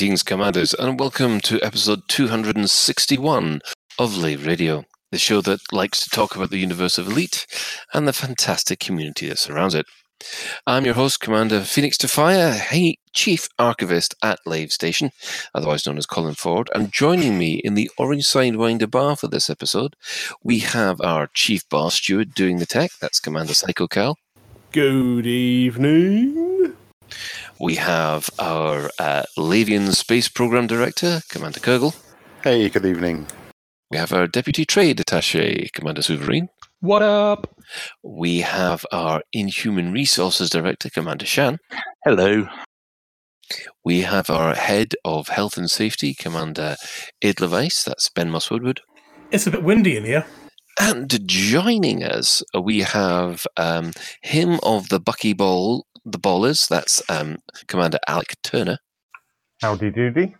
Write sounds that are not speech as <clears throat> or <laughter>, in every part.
Greetings, Commanders, and welcome to episode 261 of Lave Radio, the show that likes to talk about the universe of Elite and the fantastic community that surrounds it. I'm your host, Commander Phoenix Defire, hey, Chief Archivist at Lave Station, otherwise known as Colin Ford. And joining me in the Orange Sidewinder bar for this episode, we have our Chief Bar Steward doing the tech. That's Commander Psycho Cal. Good evening. We have our uh, Lavian Space Program Director, Commander Kurgle. Hey, good evening. We have our Deputy Trade Attache, Commander Sovereign. What up? We have our Inhuman Resources Director, Commander Shan. Hello. We have our Head of Health and Safety, Commander Edelweiss. That's Ben Moss Woodward. It's a bit windy in here. And joining us, we have um, him of the Buckyball, the Ballers. That's um, Commander Alec Turner. Howdy doody.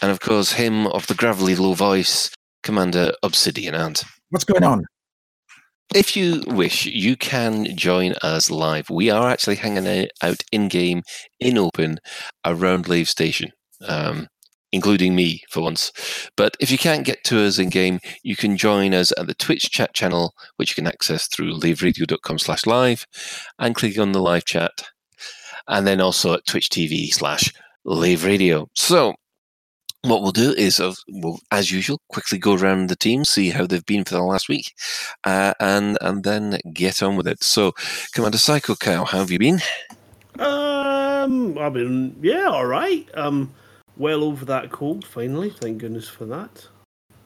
And of course, him of the gravelly low voice, Commander Obsidian Ant. What's going on? If you wish, you can join us live. We are actually hanging out in game, in open, around Lave Station, um, including me for once. But if you can't get to us in game, you can join us at the Twitch chat channel, which you can access through laveradio.com slash live, and click on the live chat. And then also at Twitch TV slash Lave Radio. So what we'll do is, uh, we'll, as usual, quickly go around the team, see how they've been for the last week, uh, and and then get on with it. So, Commander Psycho Cal, how have you been? Um, I've been yeah, all right. Um, well over that cold finally. Thank goodness for that.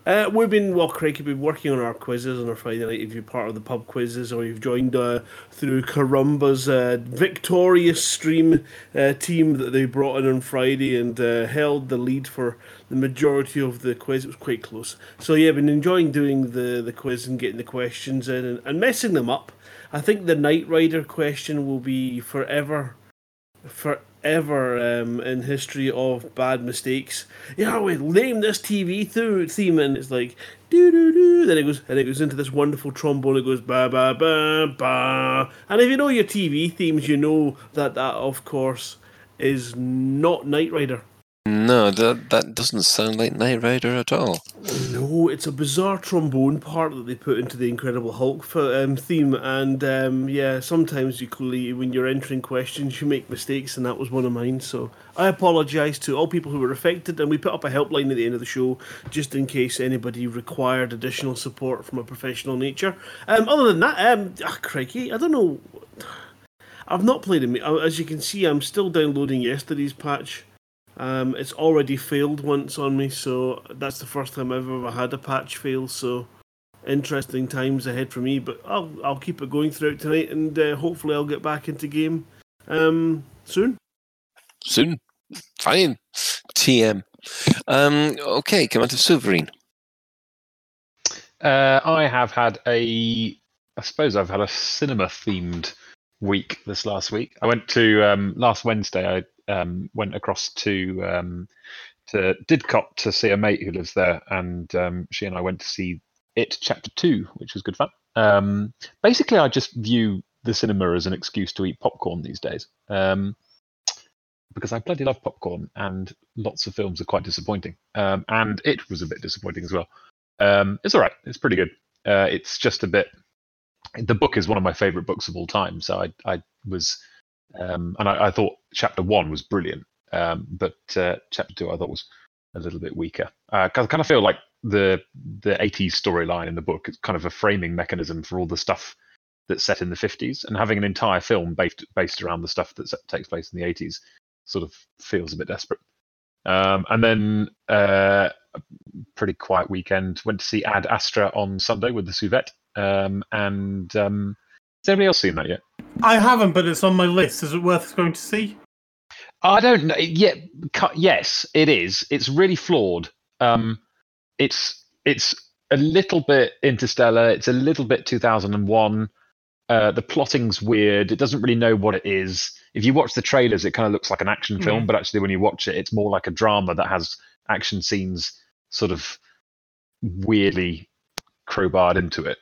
Uh, we've been well, Craig. You've been working on our quizzes on our Friday night. If you're part of the pub quizzes or you've joined uh, through Karumba's uh, victorious stream uh, team that they brought in on Friday and uh, held the lead for the majority of the quiz. It was quite close. So yeah, been enjoying doing the the quiz and getting the questions in and, and messing them up. I think the Knight Rider question will be forever, forever um, in history of bad mistakes. Yeah, we name this TV th- theme, and it's like do do do. Then it goes and it goes into this wonderful trombone. It goes ba ba ba ba. And if you know your TV themes, you know that that of course is not Knight Rider. No, that that doesn't sound like Knight Rider at all. No, it's a bizarre trombone part that they put into the Incredible Hulk for, um, theme, and um, yeah, sometimes you clearly, when you're entering questions, you make mistakes, and that was one of mine. So I apologise to all people who were affected, and we put up a helpline at the end of the show just in case anybody required additional support from a professional nature. Um, other than that, um, ah, crikey, I don't know. I've not played it. As you can see, I'm still downloading yesterday's patch. Um, it's already failed once on me, so that's the first time I've ever had a patch fail. So interesting times ahead for me, but I'll I'll keep it going throughout tonight, and uh, hopefully I'll get back into game um, soon. Soon, fine. TM. Um, okay, Commander Sovereign. Uh, I have had a, I suppose I've had a cinema themed week this last week. I went to um, last Wednesday. I um, went across to um, to Didcot to see a mate who lives there, and um, she and I went to see it Chapter Two, which was good fun. Um, basically, I just view the cinema as an excuse to eat popcorn these days. Um, because I bloody love popcorn, and lots of films are quite disappointing. Um, and it was a bit disappointing as well. Um, it's all right. It's pretty good. Uh, it's just a bit. The book is one of my favorite books of all time, so I, I was, um, and I, I, thought chapter one was brilliant, um, but uh, chapter two I thought was a little bit weaker. Uh, I kind of feel like the the 80s storyline in the book is kind of a framing mechanism for all the stuff that's set in the 50s, and having an entire film based based around the stuff that takes place in the 80s sort of feels a bit desperate. Um, and then uh, pretty quiet weekend. Went to see Ad Astra on Sunday with the Suvette. Um, and um, has anybody else seen that yet? I haven't, but it's on my list. Is it worth going to see? I don't know. Yeah, yes, it is. It's really flawed. Um, it's it's a little bit Interstellar. It's a little bit 2001. Uh, the plotting's weird. It doesn't really know what it is. If you watch the trailers, it kind of looks like an action film, but actually, when you watch it, it's more like a drama that has action scenes sort of weirdly crowbarred into it.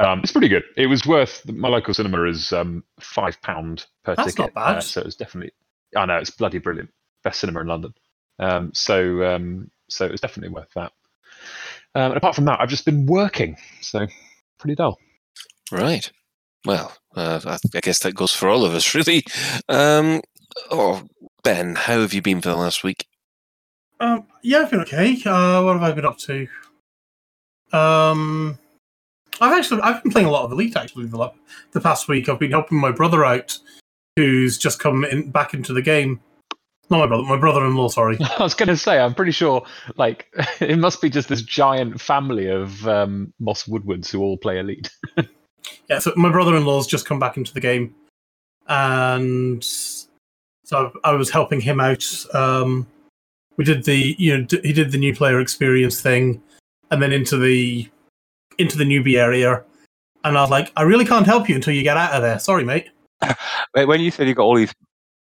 Um, it's pretty good. It was worth my local cinema is um, five pound per That's ticket. not bad. Uh, so it's definitely. I know it's bloody brilliant. Best cinema in London. Um, so um, so it was definitely worth that. Um, and apart from that, I've just been working, so pretty dull. Right. Well, uh, I, I guess that goes for all of us, <laughs> really. Um, oh, Ben, how have you been for the last week? Um, yeah, I've been okay. Uh, what have I been up to? Um, I've actually I've been playing a lot of Elite actually the, the past week. I've been helping my brother out, who's just come in back into the game. Not my brother, my brother-in-law. Sorry. <laughs> I was going to say, I'm pretty sure, like, <laughs> it must be just this giant family of um, Moss Woodwards who all play Elite. <laughs> Yeah, so my brother-in-law's just come back into the game, and so I was helping him out. Um, we did the you know d- he did the new player experience thing, and then into the into the newbie area, and I was like, I really can't help you until you get out of there. Sorry, mate. <laughs> When when you said you got all these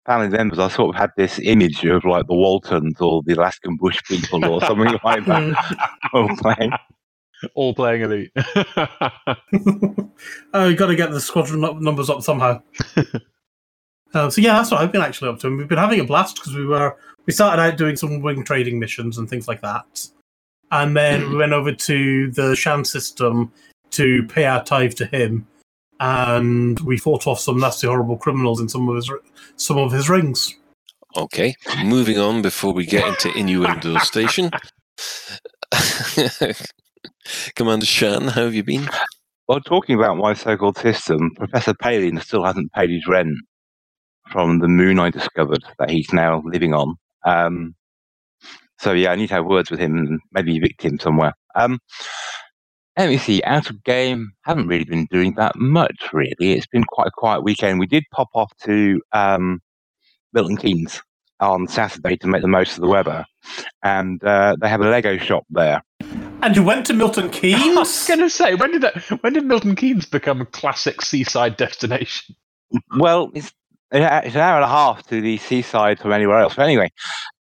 family members, I sort of had this image of like the Waltons or the Alaskan Bush people or something <laughs> like that. <laughs> all playing. all playing Elite. oh, you got to get the squadron numbers up somehow. uh, so yeah, that's what I've been actually up to. And we've been having a blast because we were we started out doing some wing trading missions and things like that, and then we went over to the Shan system to pay our tithe to him, and we fought off some nasty, horrible criminals in some of his some of his rings. Okay, moving on before we get into Innuendo Station. <laughs> Commander Shan, how have you been? Well, talking about my so-called system, Professor Palin still hasn't paid his rent from the moon I discovered that he's now living on. Um, so yeah, I need to have words with him and maybe evict him somewhere. Um, let me see. Out of game, haven't really been doing that much. Really, it's been quite a quiet weekend. We did pop off to um, Milton Keynes on Saturday to make the most of the weather, and uh, they have a Lego shop there. And you went to Milton Keynes? <laughs> I was going to say, when did that? When did Milton Keynes become a classic seaside destination? Well, it's it's an hour and a half to the seaside from anywhere else. But anyway,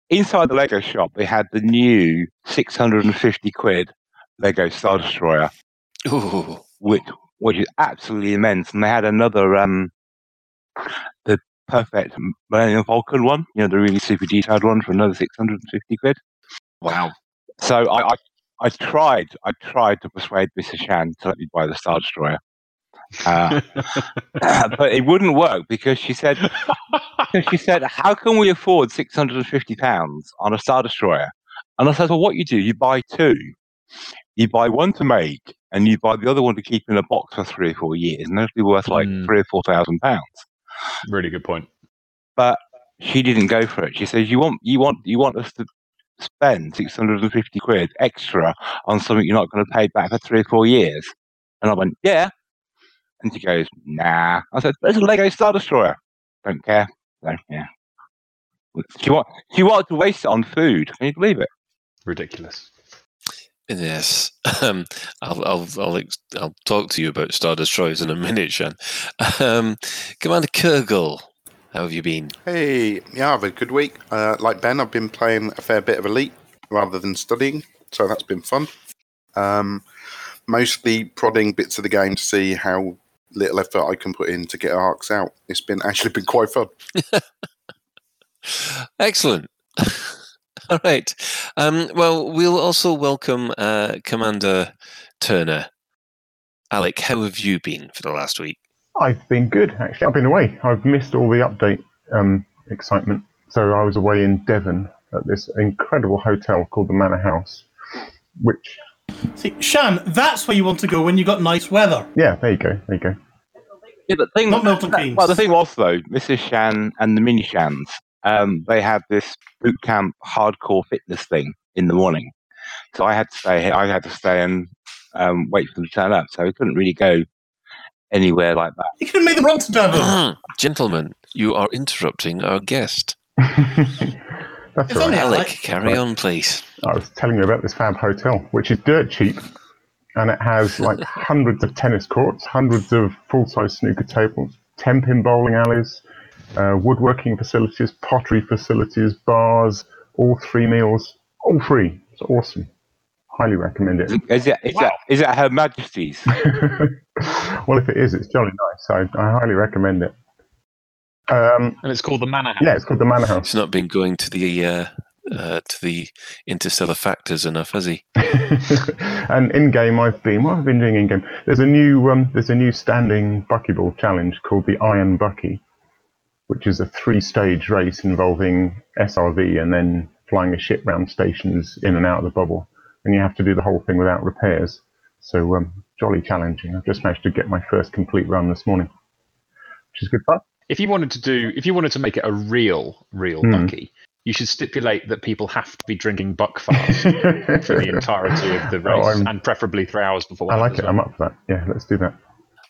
inside the Lego shop, they had the new 650 quid Lego Star Destroyer, Ooh, which which is absolutely immense. And they had another um the perfect Millennium Falcon one, you know, the really super detailed one for another 650 quid. wow. So I, I I tried I tried to persuade Mrs. Shan to let me buy the Star Destroyer. Uh, <laughs> but it wouldn't work because she said she said, "How can we afford six hundred and fifty pounds on a Star Destroyer?" And I said, "Well, what you do, you buy two. You buy one to make, and you buy the other one to keep in a box for three or four years, and that'll be worth like Mm. three or four thousand pounds." really good point. But she didn't go for it. She says, "You want you want you want us to spend six hundred and fifty quid extra on something you're not going to pay back for three or four years?" And I went, "Yeah." And she goes, "Nah." I said, "There's a Lego Star Destroyer. Don't care." So yeah. She want she wanted to waste it on food. Can you believe it? Ridiculous. Yes, <laughs> um, I'll, I'll, I'll, I'll talk to you about Star Destroyers in a minute, Shan. Um, Commander Kurgle, how have you been? Hey, yeah, I've had a good week. Uh, like Ben, I've been playing a fair bit of Elite rather than studying, so that's been fun. Um, mostly prodding bits of the game to see how little effort I can put in to get ARX out. It's been <laughs> actually been quite fun. <laughs> Excellent. All right. Um, well, we'll also welcome uh, Commander Turner. Alec, how have you been for the last week? I've been good, actually. I've been away. I've missed all the update um, excitement. So I was away in Devon at this incredible hotel called the Manor House, which, See, Shan, that's where you want to go when you got nice weather. yeah, there you go, there you go. Yeah, the thing. Not Milton Keynes. Well, the thing was though, Mrs. Shan and the Mini Shans, um, they had this boot camp hardcore fitness thing in the morning. So I had to stay. I had to stay and um, wait for them to turn up. So we couldn't really go anywhere like that. You could have made them run to Devon. <laughs> Gentlemen, you are interrupting our guest. <laughs> That's It's all only right. Alec, Alec. carry on, please. I was telling you about this fab hotel, which is dirt cheap, and it has like <laughs> hundreds of tennis courts, hundreds of full-size snooker tables, ten pin bowling alleys, uh, woodworking facilities, pottery facilities, bars, all three meals, all free. It's awesome. Highly recommend it. Is it? Is that? Is that Her Majesty's? <laughs> well, if it is, it's jolly nice. I, I highly recommend it. Um, And it's called the Manor House. yeah, it's called the Manor House. It's not been going to the uh, uh, to the interstellar factors enough, has he? <laughs> and in game, I've been what have I been doing in game? There's a new um, there's a new standing buckyball challenge called the Iron Bucky, which is a three-stage race involving SRV and then flying a ship round stations in and out of the bubble, and you have to do the whole thing without repairs. So um, jolly challenging. I've just managed to get my first complete run this morning, which is good fun. If you wanted to do, if you wanted to make it a real, real Hmm. bucky, you should stipulate that people have to be drinking Buckfast <laughs> for the entirety of the Oh, race, I'm- and preferably three hours before. I like it. I'm up for that. Yeah, let's do that.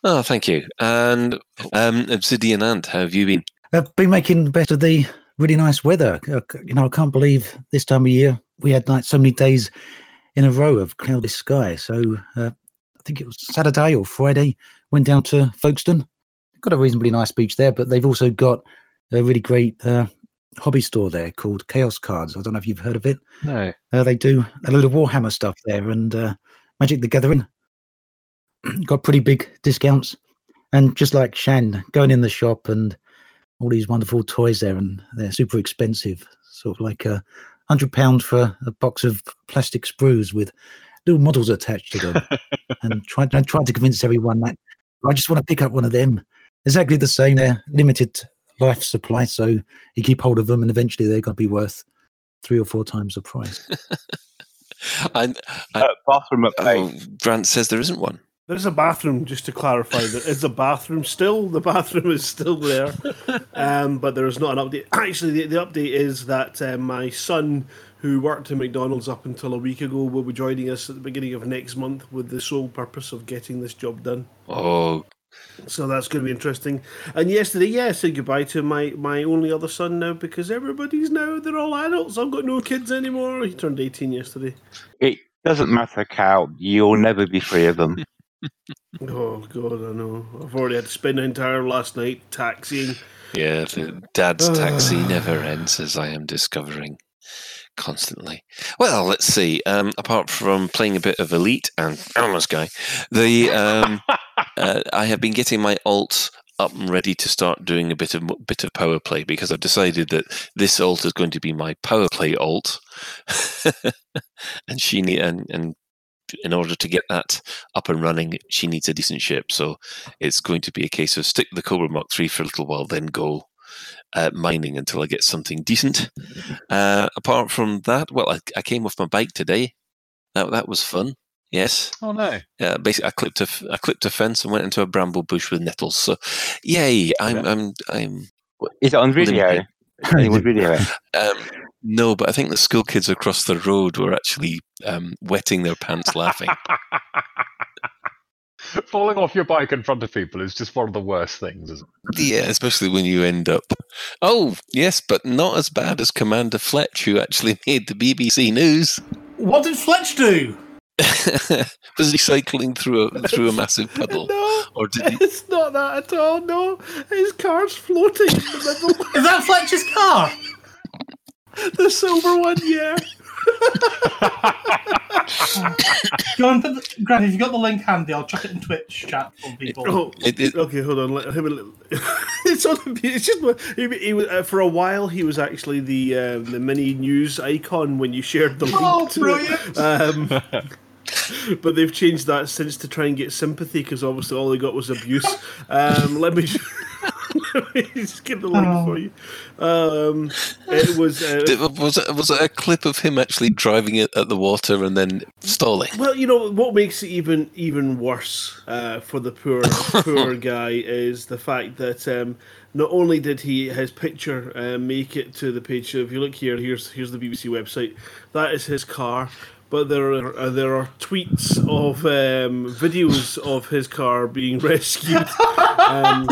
Oh, thank you. And um, Obsidian Ant, how have you been? I've been making the best of the really nice weather. Uh, You know, I can't believe this time of year we had like so many days in a row of cloudless sky. So uh, I think it was Saturday or Friday. Went down to Folkestone. Got a reasonably nice beach there, but they've also got a really great uh, hobby store there called Chaos Cards. I don't know if you've heard of it. No. Uh, they do a lot of Warhammer stuff there and uh, Magic the Gathering. <clears throat> Got pretty big discounts. And just like Shan, going in the shop and all these wonderful toys there, and they're super expensive. Sort of like a hundred pound for a box of plastic sprues with little models attached to them. <laughs> and tried, I tried to convince everyone that I just want to pick up one of them. Exactly the same. They're limited life supply, so you keep hold of them, and eventually they're going to be worth three or four times the price. <laughs> I, I, Uh, bathroom update. oh, Brant says there isn't one. There's a bathroom, just to clarify. There is a bathroom still. The bathroom is still there, um, but there is not an update. <clears throat> Actually, the, the update is that uh, my son, who worked in McDonald's up until a week ago, will be joining us at the beginning of next month with the sole purpose of getting this job done. Oh, So that's going to be interesting. And yesterday, yeah, I said goodbye to my, my only other son now because everybody's now, they're all adults. I've got no kids anymore. He turned 18 yesterday. It doesn't matter, Cal. You'll never be free of them. Oh, God, I know. I've already had to spend the entire last night taxiing. yeah, the dad's taxi never ends, as I am discovering constantly. Well, let's see. Um, apart from playing a bit of Elite and Animal Guy, the um, <laughs> uh, I have been getting my alt up and ready to start doing a bit of bit of power play because I've decided that this alt is going to be my power play alt, <laughs> and she need and and in order to get that up and running, she needs a decent ship. So it's going to be a case of stick the Cobra Mark three for a little while, then go uh, mining until I get something decent. Uh, apart from that, well, I, I came off my bike today. That that was fun. Yes. Oh no. Yeah, basically, I clipped a f- I clipped a fence and went into a bramble bush with nettles. So, yay! I'm I'm I'm Is it on video? It on video? <laughs> um, no, but I think the school kids across the road were actually um, wetting their pants laughing. <laughs> Falling off your bike in front of people is just one of the worst things. Isn't yeah, especially when you end up. <laughs> Oh yes, but not as bad as Commander Fletch, who actually <laughs> made the BBC News. What did Fletch do? was he cycling through a through a massive puddle, No, or did he? it's not that at all. No, his car's floating in the middle. Is that Fletcher's car? The silver one, yeah. Go on, put the, Grant, if you've got the link handy, I'll chuck it in Twitch chat for people. Oh, It- it- okay, hold on. Let him. a little- it's on. the- It's just he, he was uh, for a while. He was actually the uh, the mini news icon when you shared the link. Oh, to brilliant. It. Um, but they've changed that since to try and get sympathy because obviously all they got was abuse. <laughs> Um, let me. <laughs> let me just get the link Oh. for you. Um, it was. Uh, Did- Was it was it a clip of him actually driving it at the water and then stalling? Well, you know what makes it even even worse uh, for the poor <laughs> poor guy is the fact that um, not only did he his picture uh, make it to the page. So if you look here, here's here's the BBC website. That is his car. But there are uh, there are tweets of um, videos of his car being <laughs> rescued. Um,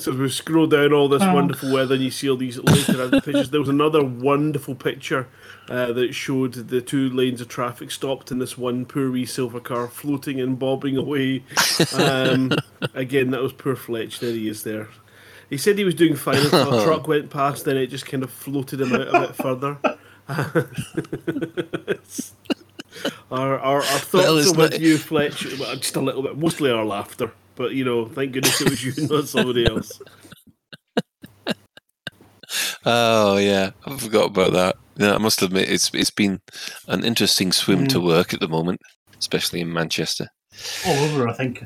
so we scroll down all this wonderful weather, and you see all these later <laughs> pictures. There was another wonderful picture uh, that showed the two lanes of traffic stopped, and this one poor wee silver car floating and bobbing away. Um, <laughs> again, that was poor Fletch. There he is. There. He said he was doing fine until a truck <laughs> went past, then it just kind of floated him out a bit further. our, our, our thoughts are with not- you, Fletch. Just a little bit, mostly our laughter. But you know, thank goodness it was you, <laughs> not somebody else. Oh yeah, I forgot about that. Yeah, I must admit it's it's been an interesting swim to work at the moment, especially in Manchester. All over, I think.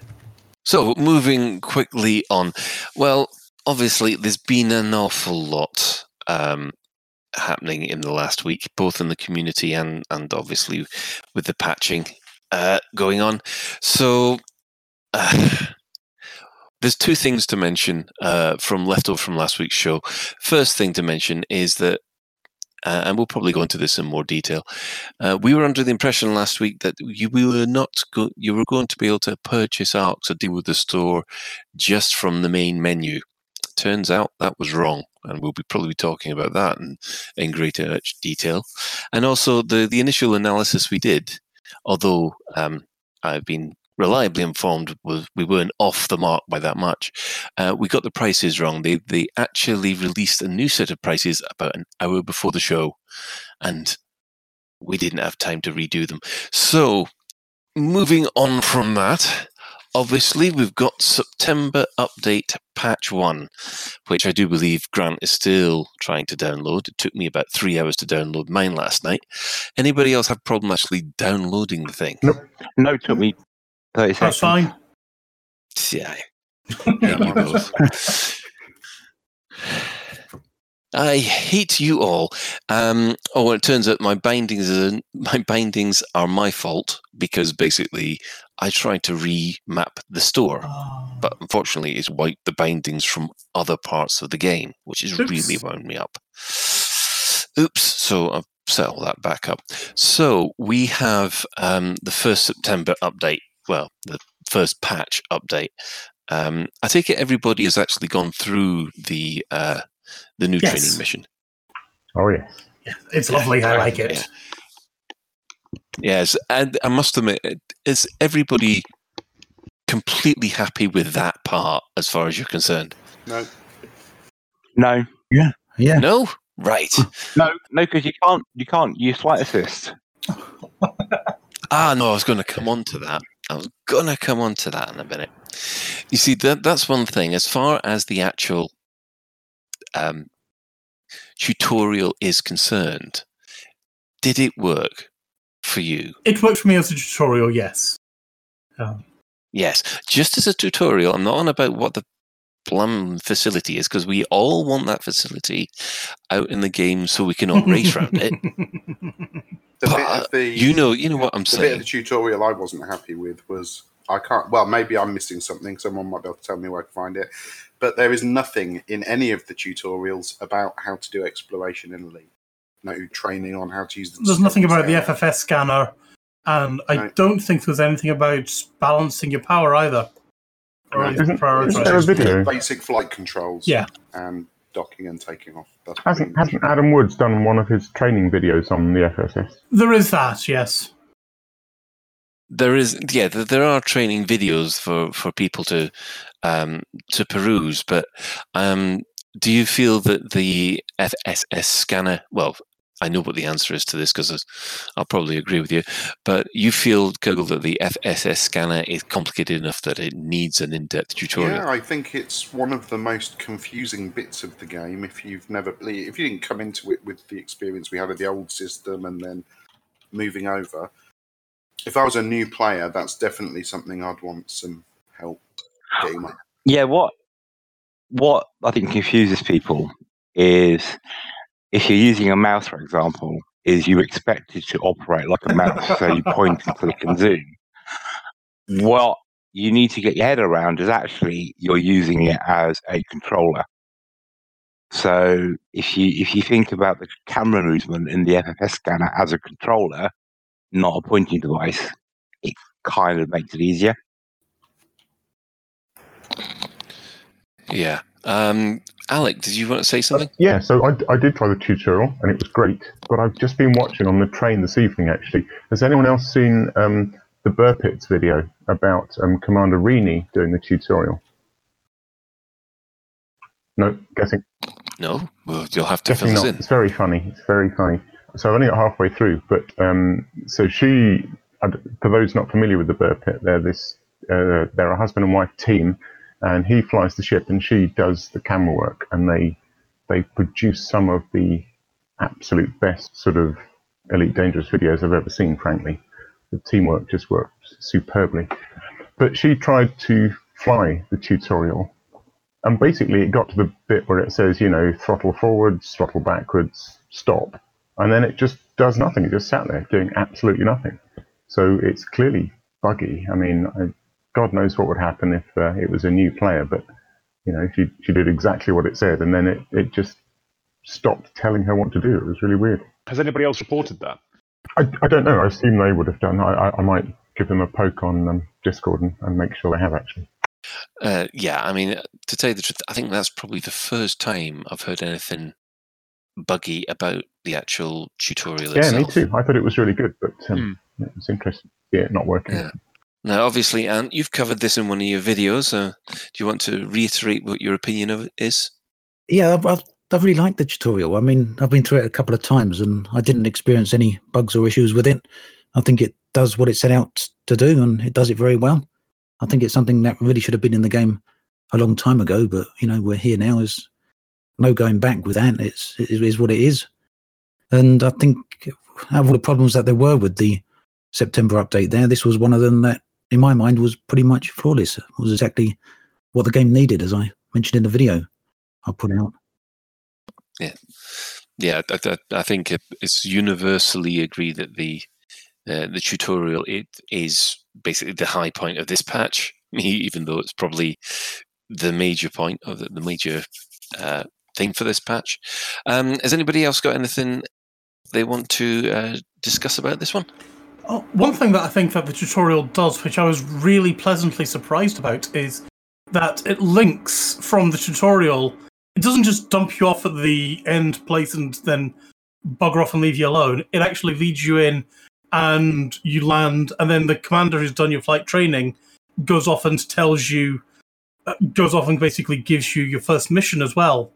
So moving quickly on, well, obviously there's been an awful lot um, happening in the last week, both in the community and and obviously with the patching uh, going on. So. Uh, <sighs> there's two things to mention uh, from leftover from last week's show. First thing to mention is that, uh, and we'll probably go into this in more detail. Uh, we were under the impression last week that you we were not go- you were going to be able to purchase ARX or deal with the store just from the main menu. Turns out that was wrong, and we'll be probably talking about that in, in greater detail. And also the the initial analysis we did, although um, I've been reliably informed was we weren't off the mark by that much. Uh, we got the prices wrong. They they actually released a new set of prices about an hour before the show, and we didn't have time to redo them. So, moving on from that, obviously we've got September update patch one, which I do believe Grant is still trying to download. It took me about three hours to download mine last night. Anybody else have problem actually downloading the thing? No, it took me 30 That's fine. Yeah. <laughs> Hate you both. I hate you all. Um, oh, well, it turns out my bindings are my bindings are my fault because basically I tried to remap the store, but unfortunately it's wiped the bindings from other parts of the game, which has Oops. really wound me up. Oops! So I've set all that back up. So we have um, the first September update. Well, the first patch update. Um, I take it everybody has actually gone through the uh, the new Yes. training mission. Oh yeah, It's lovely. I like it. Yeah. Yes, and I must admit, is everybody completely happy with that part as far as you're concerned? No, No, Yeah. Yeah. No, right? <laughs> no, no, because you can't you can't use flight assist. <laughs> Ah, no, I was going to come on to that. I was going to come on to that in a minute. You see, that that's one thing. As far as the actual um, tutorial is concerned, did it work for you? It worked for me as a tutorial, yes. Um, Yes, just as a tutorial. I'm not on about what the plum facility is because we all want that facility out in the game so we can all race around it. <laughs> the bit of uh, the You know, you know what I'm saying. the bit of the tutorial I wasn't happy with was I can't. Well, maybe I'm missing something. Someone might be able to tell me where to find it. But there is nothing in any of the tutorials about how to do exploration in Elite. No training on how to use the. There's nothing about the FSS scanner, and I No. don't think there's anything about balancing your power either. Or No. is it Isn't- isn't there a video? Basic flight controls. Yeah. And docking and taking off. That's Hasn't hasn't Adam Woods done one of his training videos on the FSS? There is that, yes. There is, yeah, there, there are training videos for, for people to um, to peruse, but um, do you feel that the FSS scanner? Well, I know what the answer is to this because I'll probably agree with you, but you feel, Kurgle, that the FSS scanner is complicated enough that it needs an in-depth tutorial. Yeah, I think it's one of the most confusing bits of the game. If you've never, if you didn't come into it with the experience we had of the old system and then moving over, if I was a new player, that's definitely something I'd want some help getting. up. Yeah, what what I think confuses people is if you're using a mouse, for example, is you expect it to operate like a mouse, so you <laughs> point and click and zoom. What you need to get your head around is actually you're using it as a controller. So if you if you think about the camera movement in the FSS scanner as a controller, not a pointing device, it kind of makes it easier. Yeah. Um, Alec, did you want to say something? Yeah, so I, I did try the tutorial and it was great, but I've just been watching on the train this evening actually. Has anyone else seen um, the Buur Pits video about um, Commander Rini doing the tutorial? No, guessing. No. Well, you'll have to Guessing fill us in. It's very funny. It's very funny. So I've only got halfway through, but um, so she, for those not familiar with the Buur Pit, they're this, uh, they're a husband and wife team, and he flies the ship and she does the camera work, and they they produce some of the absolute best sort of Elite Dangerous videos I've ever seen, frankly. The teamwork just worked superbly. But she tried to fly the tutorial, and basically it got to the bit where it says, you know, throttle forwards, throttle backwards, stop. And then it just does nothing. It just sat there doing absolutely nothing. So it's clearly buggy. I mean, I, God knows what would happen if uh, it was a new player, but you know, she she did exactly what it said, and then it, it just stopped telling her what to do. It was really weird. Has anybody else reported that? I, I don't know. I assume they would have done. I, I, I might give them a poke on um, Discord and, and make sure they have actually. Uh, yeah, I mean, to tell you the truth, I think that's probably the first time I've heard anything buggy about the actual tutorial Yeah, itself. me too. I thought it was really good, but um, it was interesting to see it not working. Yeah. Now, obviously, Ant, you've covered this in one of your videos. Uh, do you want to reiterate what your opinion of it is? Yeah, I've, I've, really liked the tutorial. I mean, I've been through it a couple of times and I didn't experience any bugs or issues with it. I think it does what it set out to do and it does it very well. I think it's something that really should have been in the game a long time ago, but you know, we're here now. There's no going back with Ant. It's, it is what it is. And I think out of all the problems that there were with the September update there, this was one of them that, in my mind, was pretty much flawless. It was exactly what the game needed, as I mentioned in the video I put out. Yeah, I, I, I think it's universally agreed that the uh, the tutorial it is basically the high point of this patch, <laughs> even though it's probably the major point of the, the major uh, thing for this patch. Um, has anybody else got anything they want to uh, discuss about this one? Oh, one thing that I think that the tutorial does, which I was really pleasantly surprised about, is that it links from the tutorial. It doesn't just dump you off at the end place and then bugger off and leave you alone. It actually leads you in and you land, and then the commander who's done your flight training goes off and tells you, uh, goes off and basically gives you your first mission as well.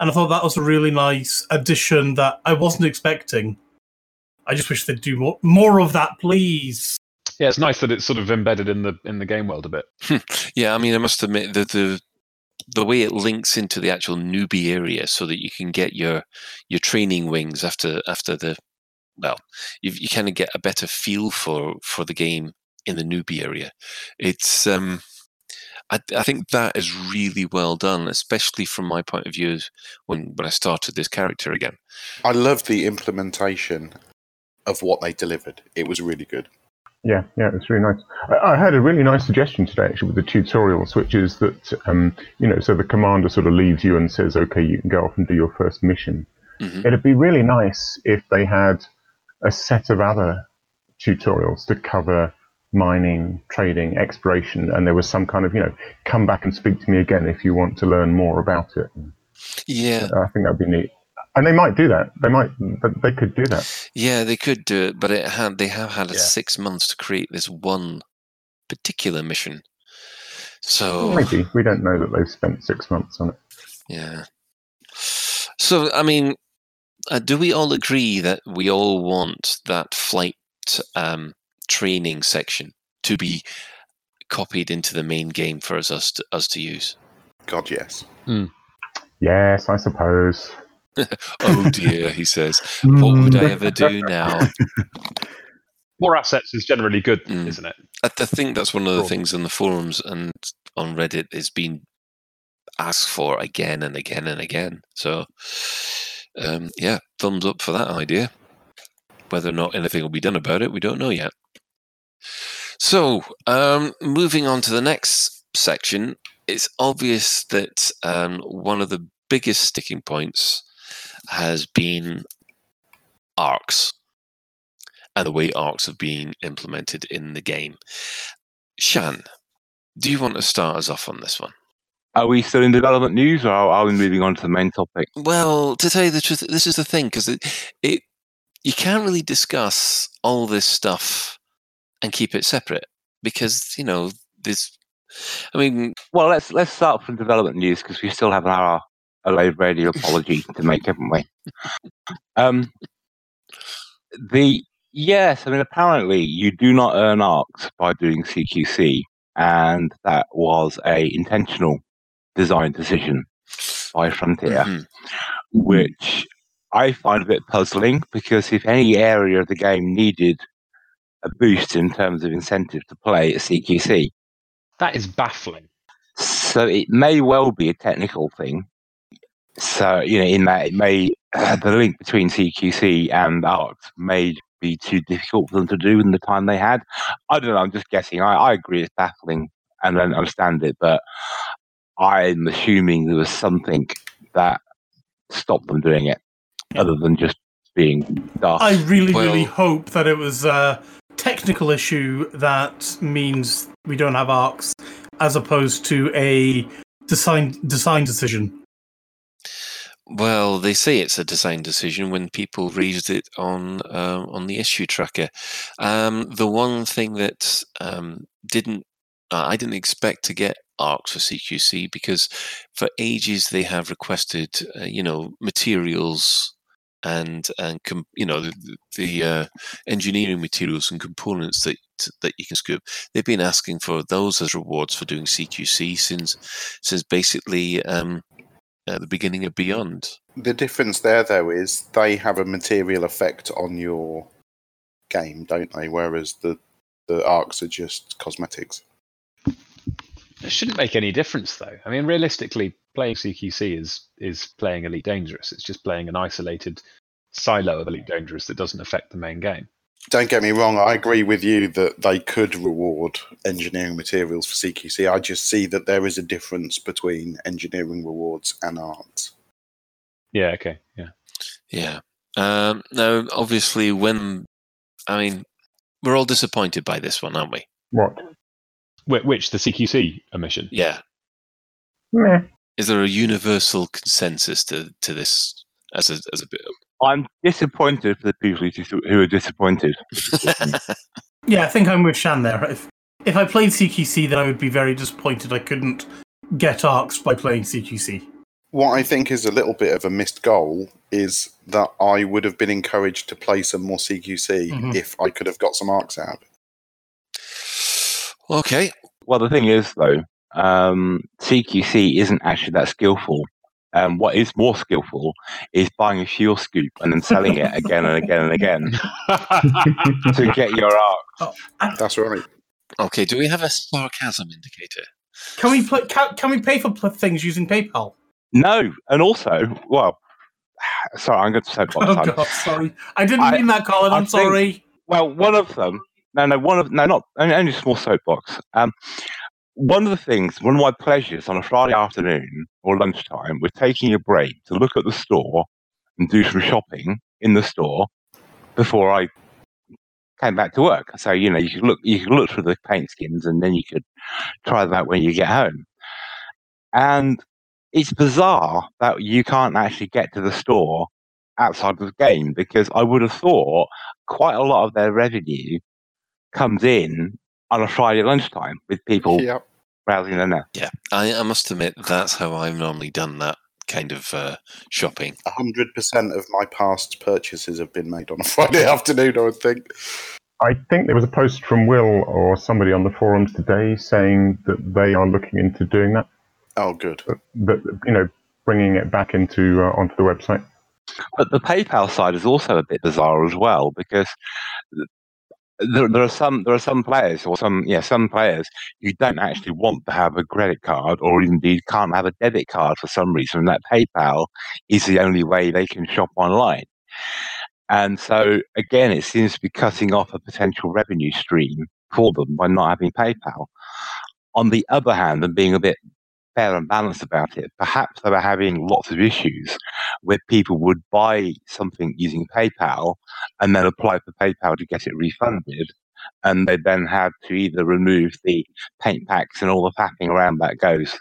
And I thought that was a really nice addition that I wasn't expecting. I just wish they'd do more more of that, please. Yeah, it's nice that it's sort of embedded in the in the game world a bit. Yeah, I mean, I must admit that the the way it links into the actual newbie area, so that you can get your your training wings after after the well, you you kind of get a better feel for for the game in the newbie area. It's um, I I think that is really well done, especially from my point of view as when when I started this character again. I love the implementation of what they delivered. It was really good. Yeah, yeah, it's really nice. I, I had a really nice suggestion today, actually, with the tutorials, which is that um, you know, so the commander sort of leaves you and says, "Okay, you can go off and do your first mission." Mhm. It'd be really nice if they had a set of other tutorials to cover mining, trading, exploration, and there was some kind of you know, come back and speak to me again if you want to learn more about it. Yeah, I think that'd be neat. And they might do that. They might. but They could do that. yeah, they could do it, but it had they have had Yeah. six months to create this one particular mission. So Maybe we don't know that they've spent six months on it. Yeah. So, I mean, uh, do we all agree that we all want that flight um, training section to be copied into the main game for us, us, to, us to use? God, yes. Yes, I suppose. <laughs> Oh dear, he says. What would I ever do now? <laughs> More assets is generally good, Mm. isn't it? I, I think that's one of the things in the forums and on Reddit is being asked for again and again and again. So, um, yeah, thumbs up for that idea. Whether or not anything will be done about it, we don't know yet. So, um, moving on to the next section, it's obvious that um, one of the biggest sticking points has been ARX and the way ARX have been implemented in the game. Shan, do you want to start us off on this one? Are we still in development news, or are, we moving on to the main topic? Well, to tell you the truth, this is the thing because it, it you can't really discuss all this stuff and keep it separate because you know this. I mean, Well, let's let's start from development news because we still have our a live radio apology to make, haven't we? Um, the yes, I mean apparently you do not earn ARX by doing CQC, and that was a intentional design decision. by Frontier, Mhm. which I find a bit puzzling because if any area of the game needed a boost in terms of incentive to play at CQC, That is baffling. so it may well be a technical thing. So you know, in that it may uh, the link between CQC and ARX may be too difficult for them to do in the time they had. I don't know. I'm just guessing. I, I agree it's baffling and I don't understand it, but I'm assuming there was something that stopped them doing it, other than just being daft. I really, really hope that it was a technical issue that means we don't have ARX, as opposed to a design design decision. Well, they say it's a design decision when people raised it on um, on the issue tracker. Um, the one thing that um, didn't uh, I didn't expect to get ARX for CQC because for ages they have requested uh, you know materials and and com- you know the, the uh, engineering materials and components that that you can scoop. They've been asking for those as rewards for doing CQC since since basically. Um, at the beginning of Beyond. The difference there, though, is they have a material effect on your game, don't they? Whereas the the ARX are just cosmetics. It shouldn't make any difference, though. I mean, realistically, playing CQC is is playing Elite Dangerous. It's just playing an isolated silo of Elite Dangerous that doesn't affect the main game. Don't get me wrong, I agree with you that they could reward engineering materials for CQC. I just see that there is a difference between engineering rewards and ARX. Yeah. Okay. Yeah. Yeah. Um, now, obviously, when I mean, we're all disappointed by this one, aren't we? What? Wh- Which the CQC emission? Yeah. Meh. Is there a universal consensus to, to this as a as a bit? I'm disappointed for the people who who are disappointed. <laughs> Yeah, I think I'm with Shan there. If if I played CQC, then I would be very disappointed I couldn't get ARX by playing CQC. What I think is a little bit of a missed goal is that I would have been encouraged to play some more CQC Mhm. if I could have got some ARX out. okay. Well, the thing is, though, um, CQC isn't actually that skillful. Um, what is more skillful is buying a fuel scoop and then selling it again and again and again <laughs> to get your arc. That's right. Okay. Do we have a sarcasm indicator? Can we play? Can, can we pay for pl- things using PayPal? No, and also, well, sorry, I'm going to soapbox Oh time. God, sorry, I didn't I- mean that, Colin. I I'm think- sorry. Well, one of them. No, no, one of no, not only, only a small soapbox. Um, one of the things, one of my pleasures on a Friday afternoon or lunchtime was taking a break to look at the store and do some shopping in the store before I came back to work. So you know, you could look, you could look through the paint skins, and then you could try that when you get home. And it's bizarre that you can't actually get to the store outside of the game because I would have thought quite a lot of their revenue comes in on a Friday lunchtime with people Yep. browsing the net. Yeah. I, I must admit that's how I've normally done that kind of uh, shopping. hundred percent of my past purchases have been made on a <laughs> Friday afternoon. I would think. I think there was a post from Will or somebody on the forums today saying that they are looking into doing that. Oh, good. That you know, bringing it back into uh, onto the website. But the PayPal side is also a bit bizarre as well because there, there are some there are some players or some yeah some players who don't actually want to have a credit card or indeed can't have a debit card for some reason. And that PayPal is the only way they can shop online. And so again, it seems to be cutting off a potential revenue stream for them by not having PayPal. On the other hand, and being a bit fair and balanced about it, perhaps they were having lots of issues where people would buy something using PayPal and then apply for PayPal to get it refunded. And they then had to either remove the paint packs and all the faffing around that goes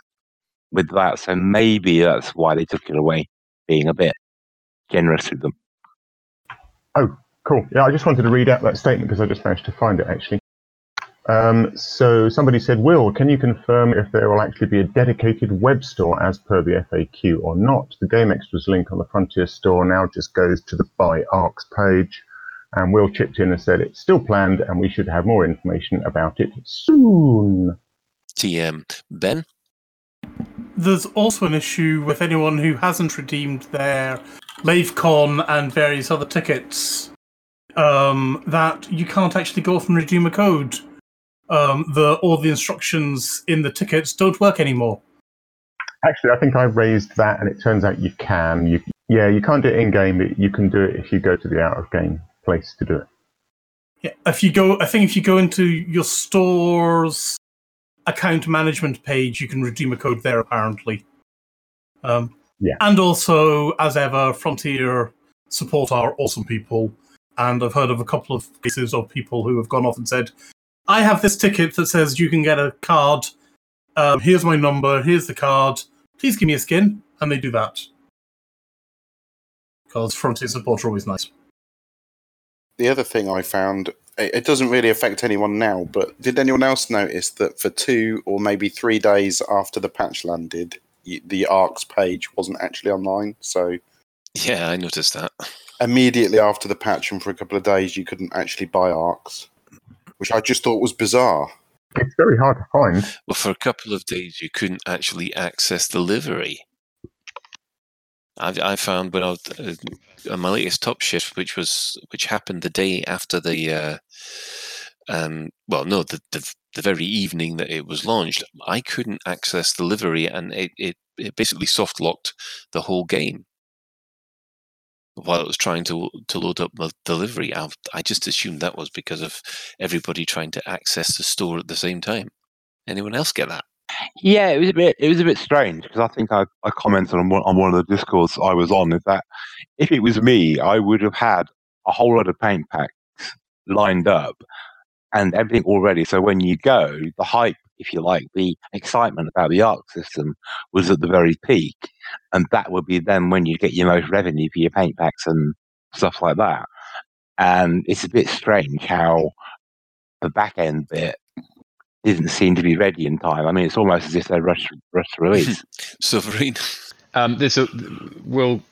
with that. So maybe that's why they took it away, being a bit generous with them. Oh, cool. Yeah, I just wanted to read out that statement because I just managed to find it actually. Um, so somebody said, Will, can you confirm if there will actually be a dedicated web store as per the FAQ or not? The Game Extras link on the Frontier store now just goes to the Buy ARX page. And Will chipped in and said it's still planned and we should have more information about it soon. TM. Ben? there's also an issue with anyone who hasn't redeemed their LaveCon and various other tickets um, that you can't actually go off and redeem a code. Um, the all the instructions in the tickets don't work anymore. Actually, I think I raised that, and it turns out you can. You, yeah, you can't do it in game, but you can do it if you go to the out of game place to do it. Yeah, if you go, I think if you go into your store's account management page, you can redeem a code there. Apparently, um, Yeah. And also, as ever, Frontier support are awesome people, and I've heard of a couple of cases of people who have gone off and said, "I have this ticket that says you can get a card. Um, here's my number. Here's the card. Please give me a skin," and they do that because Frontier support are always nice. The other thing I found, it, it doesn't really affect anyone now, but did anyone else notice that for two or maybe three days after the patch landed, the ARX page wasn't actually online? So Yeah, I noticed that. immediately after the patch and for a couple of days, you couldn't actually buy ARX, which I just thought was bizarre. It's very hard to find. Well, for a couple of days, you couldn't actually access the livery. I, I found when I was uh, on my latest top shift, which was which happened the day after the, uh, um, well, no, the, the the very evening that it was launched, I couldn't access the livery, and it it, it basically soft locked the whole game while it was trying to to load up the delivery. I, I just assumed that was because of everybody trying to access the store at the same time. Anyone else get that? Yeah, it was a bit. It was a bit strange because I think I, I commented on one, on one of the discords I was on. Is that if it was me, I would have had a whole lot of paint packs lined up and everything already. So when you go, the hype, if you like, the excitement about the ARX system was at the very peak, and that would be then when you get your most revenue for your paint packs and stuff like that. And it's a bit strange how the back end bit didn't seem to be ready in time. I mean, it's almost as if they rushed rushed release. <laughs> Sovereign. <laughs> Um, this will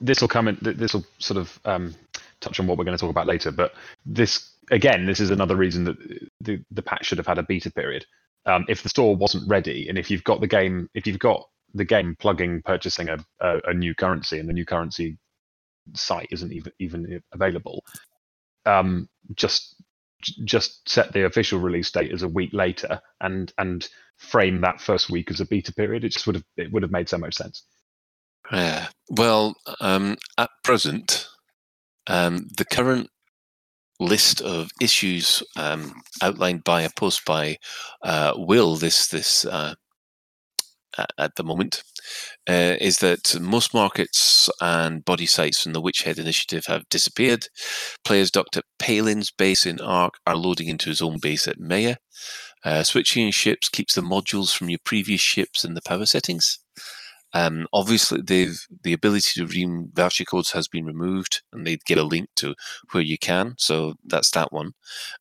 this will come in. This will sort of um, touch on what we're going to talk about later. But this again, this is another reason that the the patch should have had a beta period. Um, if the store wasn't ready, and if you've got the game, if you've got the game plugging purchasing a, a, a new currency, and the new currency site isn't even even available, um, just just set the official release date as a week later and and frame that first week as a beta period. It just would have it would have made so much sense. Yeah. Well, um, at present, um, the current list of issues um, outlined by a post by uh, Will this this uh, at the moment uh, is that most markets and body sites from the Witchhead initiative have disappeared. Players docked at Palin's base in Arque are loading into his own base at Maia. Uh, switching ships keeps the modules from your previous ships in the power settings. Um, obviously, they've the ability to redeem voucher codes has been removed, and they'd give a link to where you can. So that's that one.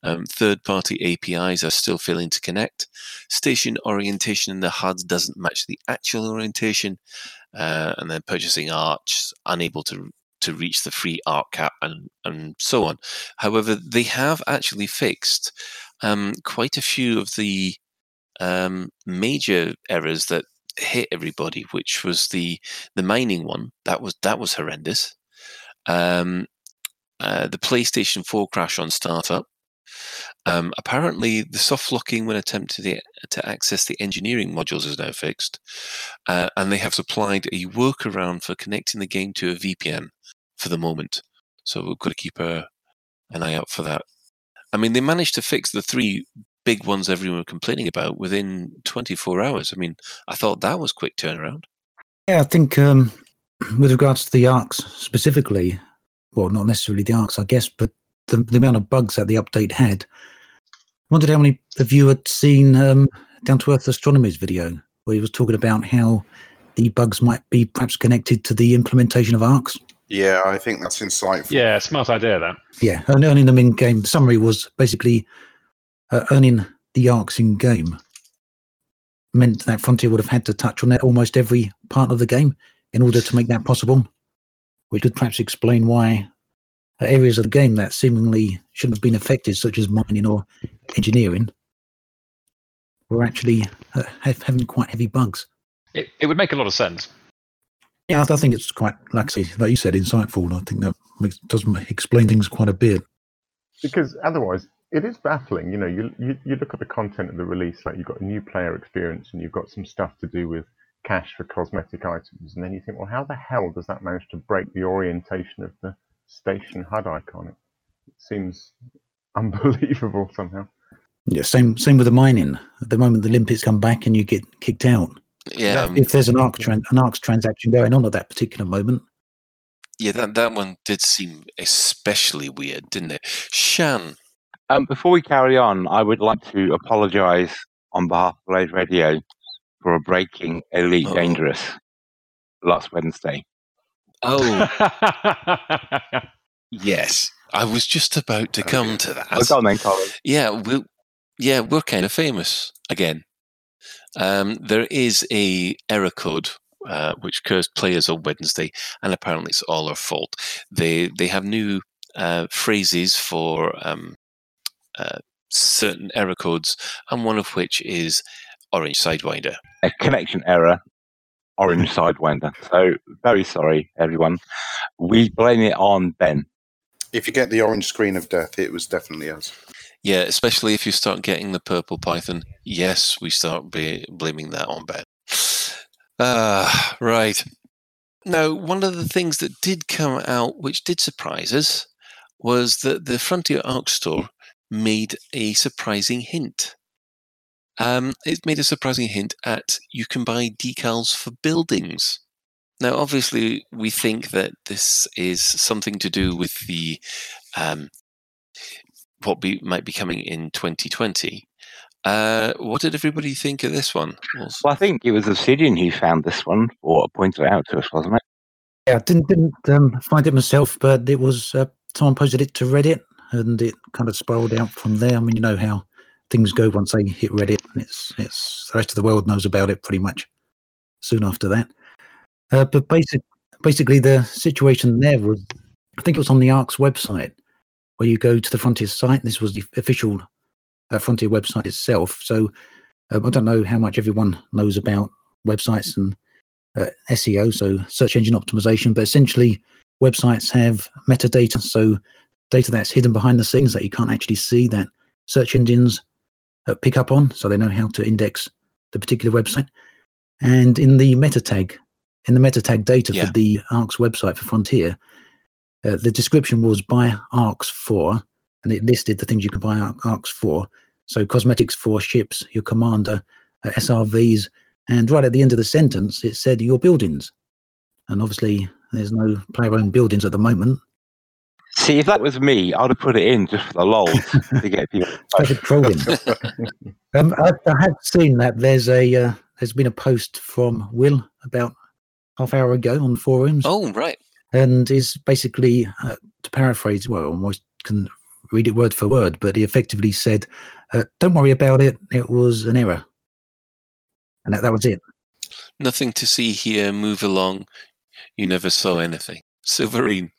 Um, third-party APIs are still failing to connect. Station orientation in the HUD doesn't match the actual orientation, uh, and then purchasing arch unable to to reach the free arc cap and and so on. However, they have actually fixed um, quite a few of the um, major errors that hit everybody, which was the the mining one. That was that was horrendous. Um, uh, the PlayStation 4 crash on startup. Um, apparently, the soft locking when attempting to, to access the engineering modules is now fixed, uh, and they have supplied a workaround for connecting the game to a VPN for the moment. So we've got to keep a, an eye out for that. I mean, they managed to fix the three big ones everyone were complaining about within 24 hours. I mean, I thought that was quick turnaround. Yeah, I think um, <clears throat> with regards to the ARX specifically, well, not necessarily the ARX, I guess, but the, the amount of bugs that the update had. I wondered how many of you had seen um, Down to Earth Astronomy's video, where he was talking about how the bugs might be perhaps connected to the implementation of ARX. Yeah, I think that's insightful. Yeah, smart idea that. Yeah, and earning them in game. Summary was basically uh, earning the ARX in game meant that Frontier would have had to touch on almost every part of the game in order to make that possible, which could perhaps explain why uh, areas of the game that seemingly shouldn't have been affected, such as mining or engineering, were actually uh, have, having quite heavy bugs. It, it would make a lot of sense. Yeah, I think it's quite, like, like you said, insightful. I think that makes, does m- explain things quite a bit. because otherwise it is baffling. You know, you, you you look at the content of the release, like you've got a new player experience and you've got some stuff to do with cash for cosmetic items, and then you think, well, how the hell does that manage to break the orientation of the station HUD icon? It, it seems <laughs> unbelievable somehow. Yeah, same same with the mining. At the moment, the limpets come back and you get kicked out. Yeah, um, if there's an ARC tran- an ARC transaction going on at that particular moment, yeah, that that one did seem especially weird, didn't it? Shan, Um, before we carry on, I would like to apologise on behalf of Lave Radio for breaking Elite Oh. Dangerous last Wednesday. oh <laughs> yes, I was just about to come to that. Go on then, Colin. Yeah, we yeah, we're kind of famous again. Um, there is a error code uh, which cursed players on Wednesday, and apparently it's all our fault. They they have new uh, phrases for um, uh, certain error codes, and one of which is orange sidewinder. A connection error, orange <laughs> sidewinder. So very sorry, everyone. We blame it on Ben. If you get the orange screen of death, it was definitely us. Yeah, especially if you start getting the purple python. Yes, we start be blaming that on Ben. <sighs> Ah, right. Now, one of the things that did come out, which did surprise us, was that the Frontier Arc Store made a surprising hint. Um, it made a surprising hint at you can buy decals for buildings. Now, obviously, we think that this is something to do with the um, what be, might be coming in 2020. Uh, what did everybody think of this one? Well, I think it was Obsidian who found this one or pointed it out to us, wasn't it? yeah, I didn't didn't um, find it myself, but it was uh, someone posted it to Reddit, and it kind of spiraled out from there. I mean, you know how things go once they hit Reddit, and it's it's the rest of the world knows about it pretty much soon after that. Uh, but basic, basically, the situation there was, I think it was on the ARC's website, where you go to the Frontier site. This was the official uh, Frontier website itself. So um, I don't know how much everyone knows about websites and uh, SEO, so search engine optimization. But essentially, websites have metadata, so data that's hidden behind the scenes that you can't actually see that search engines uh, pick up on, so they know how to index the particular website. And in the meta tag, in the meta tag data Yeah. for the ARC's website for Frontier, uh, the description was buy ARX for, and it listed the things you could buy Ar- ARX for. So cosmetics for ships, your commander, uh, SRVs, and right at the end of the sentence, it said your buildings. And obviously, there's no player-owned buildings at the moment. See, if that was me, I'd have put it in just for the lols to get people. It's perfect trolling. um, I, I have seen that there's a uh, there's been a post from Will about half hour ago on forums, oh, right. and is basically uh, to paraphrase. Well, I almost can read it word for word, but he effectively said, uh, "Don't worry about it. It was an error," and that, that was it. Nothing to see here. Move along. You never saw anything. Silverine.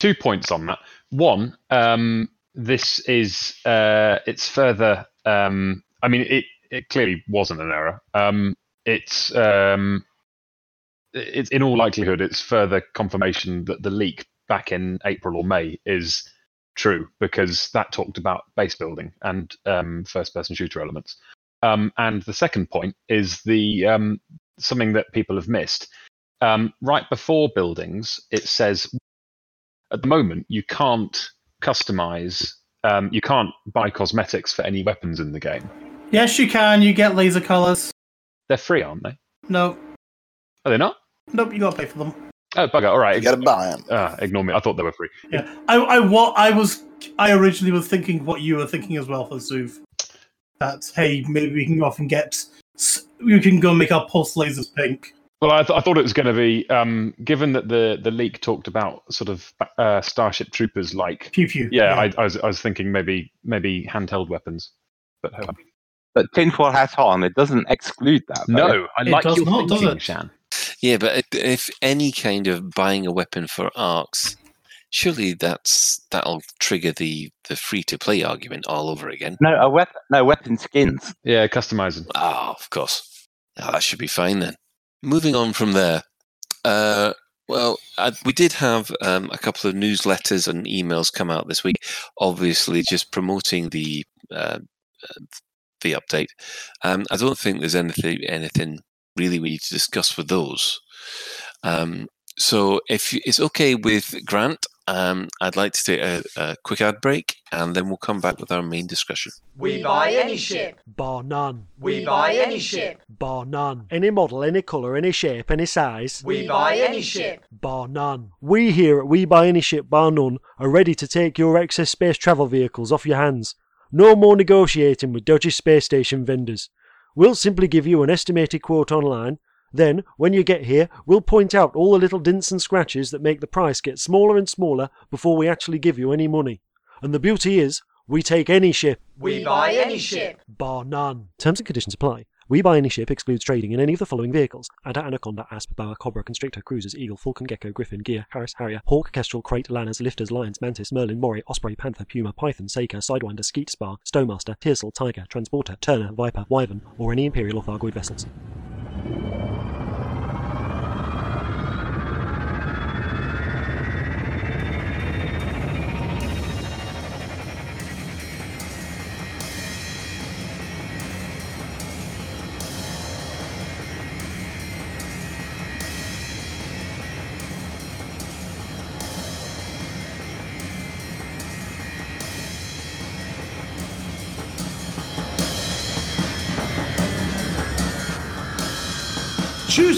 Two points on that. One, um, this is uh, it's further. Um, I mean, it it clearly wasn't an error. Um, it's um, it's in all likelihood, it's further confirmation that the leak back in April or May is true because that talked about base building and um, first-person shooter elements. Um, and the second point is the um, something that people have missed. Um, right before buildings, it says at the moment you can't customize um, you can't buy cosmetics for any weapons in the game Yes, you can. You get laser colors. they're free aren't they No, are they not nope. You gotta pay for them. oh bugger all right You got to buy them. Ah, ignore me i thought they were free Yeah, I, I, what I was, I originally was thinking what you were thinking as well for Zuv. That hey, maybe we can go off and get, s- we can go and make our pulse lasers pink. Well i, th- I thought it was going to be um, given that the, the leak talked about sort of uh, starship troopers like Pew pew. yeah, I, I, was, I was thinking maybe maybe handheld weapons but uh, But tinfoil hat on, it doesn't exclude that. though. no i It like does your not, does thinking it? shan Yeah, but if- if any kind of buying a weapon for ARX, surely that's that'll trigger the the free to play argument all over again. No, a weapon, no weapon skins. yeah customizing Ah, of course. Ah, that should be fine then. Moving on from there. Uh, well, I, we did have um, a couple of newsletters and emails come out this week. Obviously, just promoting the uh, the update. Um, I don't think there's anything anything really we need to discuss with those. Um, so, if it's okay with Grant, um, I'd like to take a, a quick ad break, and then we'll come back with our main discussion. We buy any ship, bar none. We buy any ship, bar none. Any model, any colour, any shape, any size, we buy any ship. bar none. We here at We Buy Any Ship Bar None are ready to take your excess space travel vehicles off your hands. No more negotiating with dodgy space station vendors. We'll simply give you an estimated quote online. Then, when you get here, we'll point out all the little dints and scratches that make the price get smaller and smaller before we actually give you any money. And the beauty is, we take any ship, We buy any ship. bar none. Terms and conditions apply. We buy any ship excludes trading in any of the following vehicles: Adder, Anaconda, Asp, Boa, Cobra, Constrictor, Cruisers, Eagle, Falcon, Gecko, Griffin, Gear, Harris, Harrier, Hawk, Kestrel, Krait, Lanners, Lifters, Lions, Mantis, Merlin, Moray, Osprey, Panther, Puma, Python, Saker, Sidewinder, Skeet, Spar, Stowmaster, Tiercel, Tiger, Transporter, Turner, Viper, Wyvern, or any Imperial or Thargoid vessels.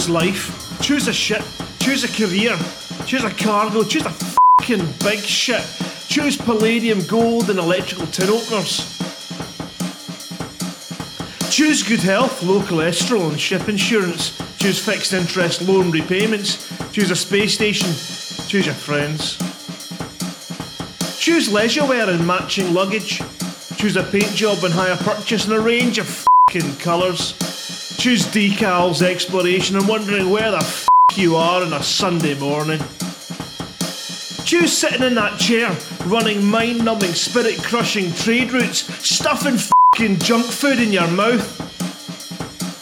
Choose life. Choose a ship. Choose a career. Choose a cargo. Choose a fucking big ship. Choose palladium, gold, and electrical tin openers. Choose good health, low cholesterol, and ship insurance. Choose fixed interest loan repayments. Choose a space station. Choose your friends. Choose leisure wear and matching luggage. Choose a paint job and hire purchase in a range of fucking colours. Choose decals, exploration, and wondering where the f you are on a Sunday morning. Choose sitting in that chair, running mind numbing, spirit crushing trade routes, stuffing fing junk food in your mouth.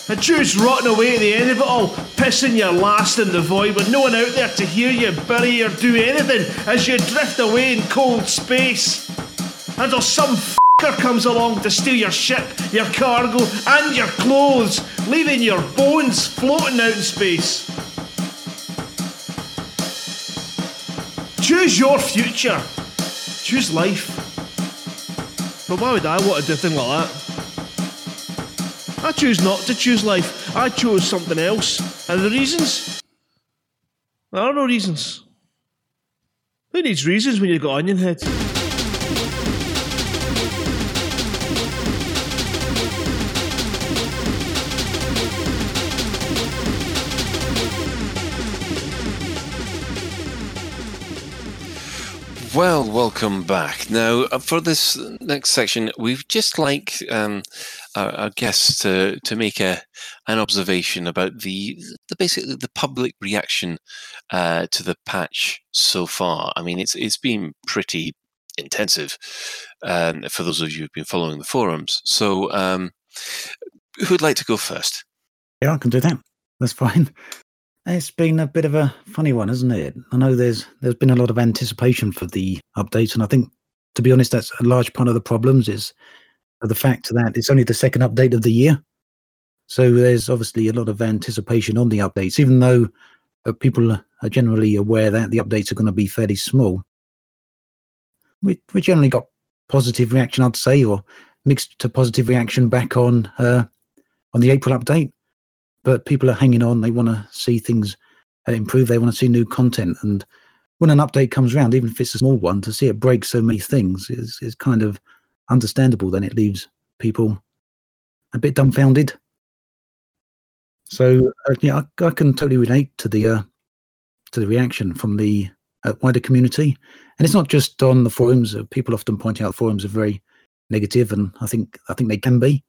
And choose rotting away at the end of it all, pissing your last in the void with no one out there to hear you bury or do anything as you drift away in cold space. Until some comes along to steal your ship, your cargo, and your clothes, leaving your bones floating out in space. Choose your future. Choose life. But why would I want to do a thing like that? I choose not to choose life. I chose something else. And the reasons? There are no reasons. Who needs reasons when you've got Onionhead? Well, welcome back. Now, uh, for this next section, we've just like um, our, our guests to to make a an observation about the the basically the public reaction uh, to the patch so far. I mean, it's it's been pretty intensive um, for those of you who've been following the forums. So, um, who'd like to go first? Yeah, I can do that. That's fine. It's been a bit of a funny one, hasn't it? I know there's there's been a lot of anticipation for the update, and I think, to be honest, that's a large part of the problems is the fact that it's only the second update of the year. So there's obviously a lot of anticipation on the updates, even though uh, people are generally aware that the updates are going to be fairly small. We we generally got positive reaction, I'd say, or mixed to positive reaction back on uh, on the April update but people are hanging on. They want to see things uh, improve. They want to see new content. And when an update comes around, even if it's a small one, to see it break so many things is is kind of understandable. Then it leaves people a bit dumbfounded. So uh, yeah, I, I, can totally relate to the uh, to the reaction from the uh, wider community, and it's not just on the forums. Uh, people often point out forums are very negative, and I think I think they can be.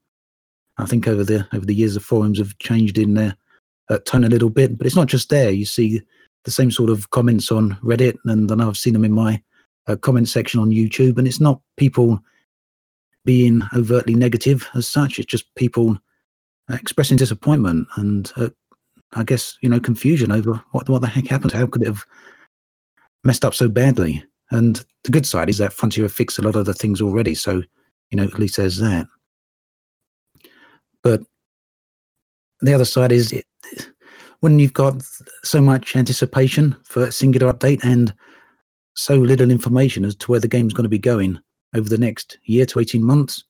I think over the over the years, the forums have changed in their uh, tone a little bit, but it's not just there. You see the same sort of comments on Reddit, and I know I've seen them in my uh, comment section on YouTube, and it's not people being overtly negative as such. It's just people expressing disappointment and uh, I guess, you know, confusion over what what the heck happened. How could it have messed up so badly? And the good side is that Frontier have fixed a lot of the things already, so you know, at least there's that. But the other side is it, when you've got so much anticipation for a singular update and so little information as to where the game's going to be going over the next year to 18 months,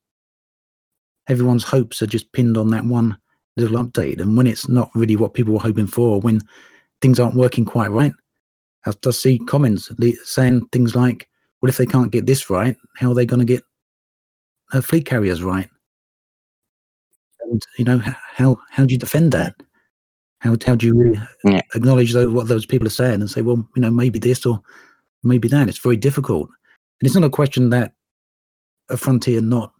everyone's hopes are just pinned on that one little update. And when it's not really what people were hoping for, when things aren't working quite right, I just see comments saying things like, well, if they can't get this right, how are they going to get uh, fleet carriers right? And, you know, how, how do you defend that? How, how do you really Yeah. acknowledge those, what those people are saying and say, well, you know, maybe this or maybe that? It's very difficult. And it's not a question that a frontier not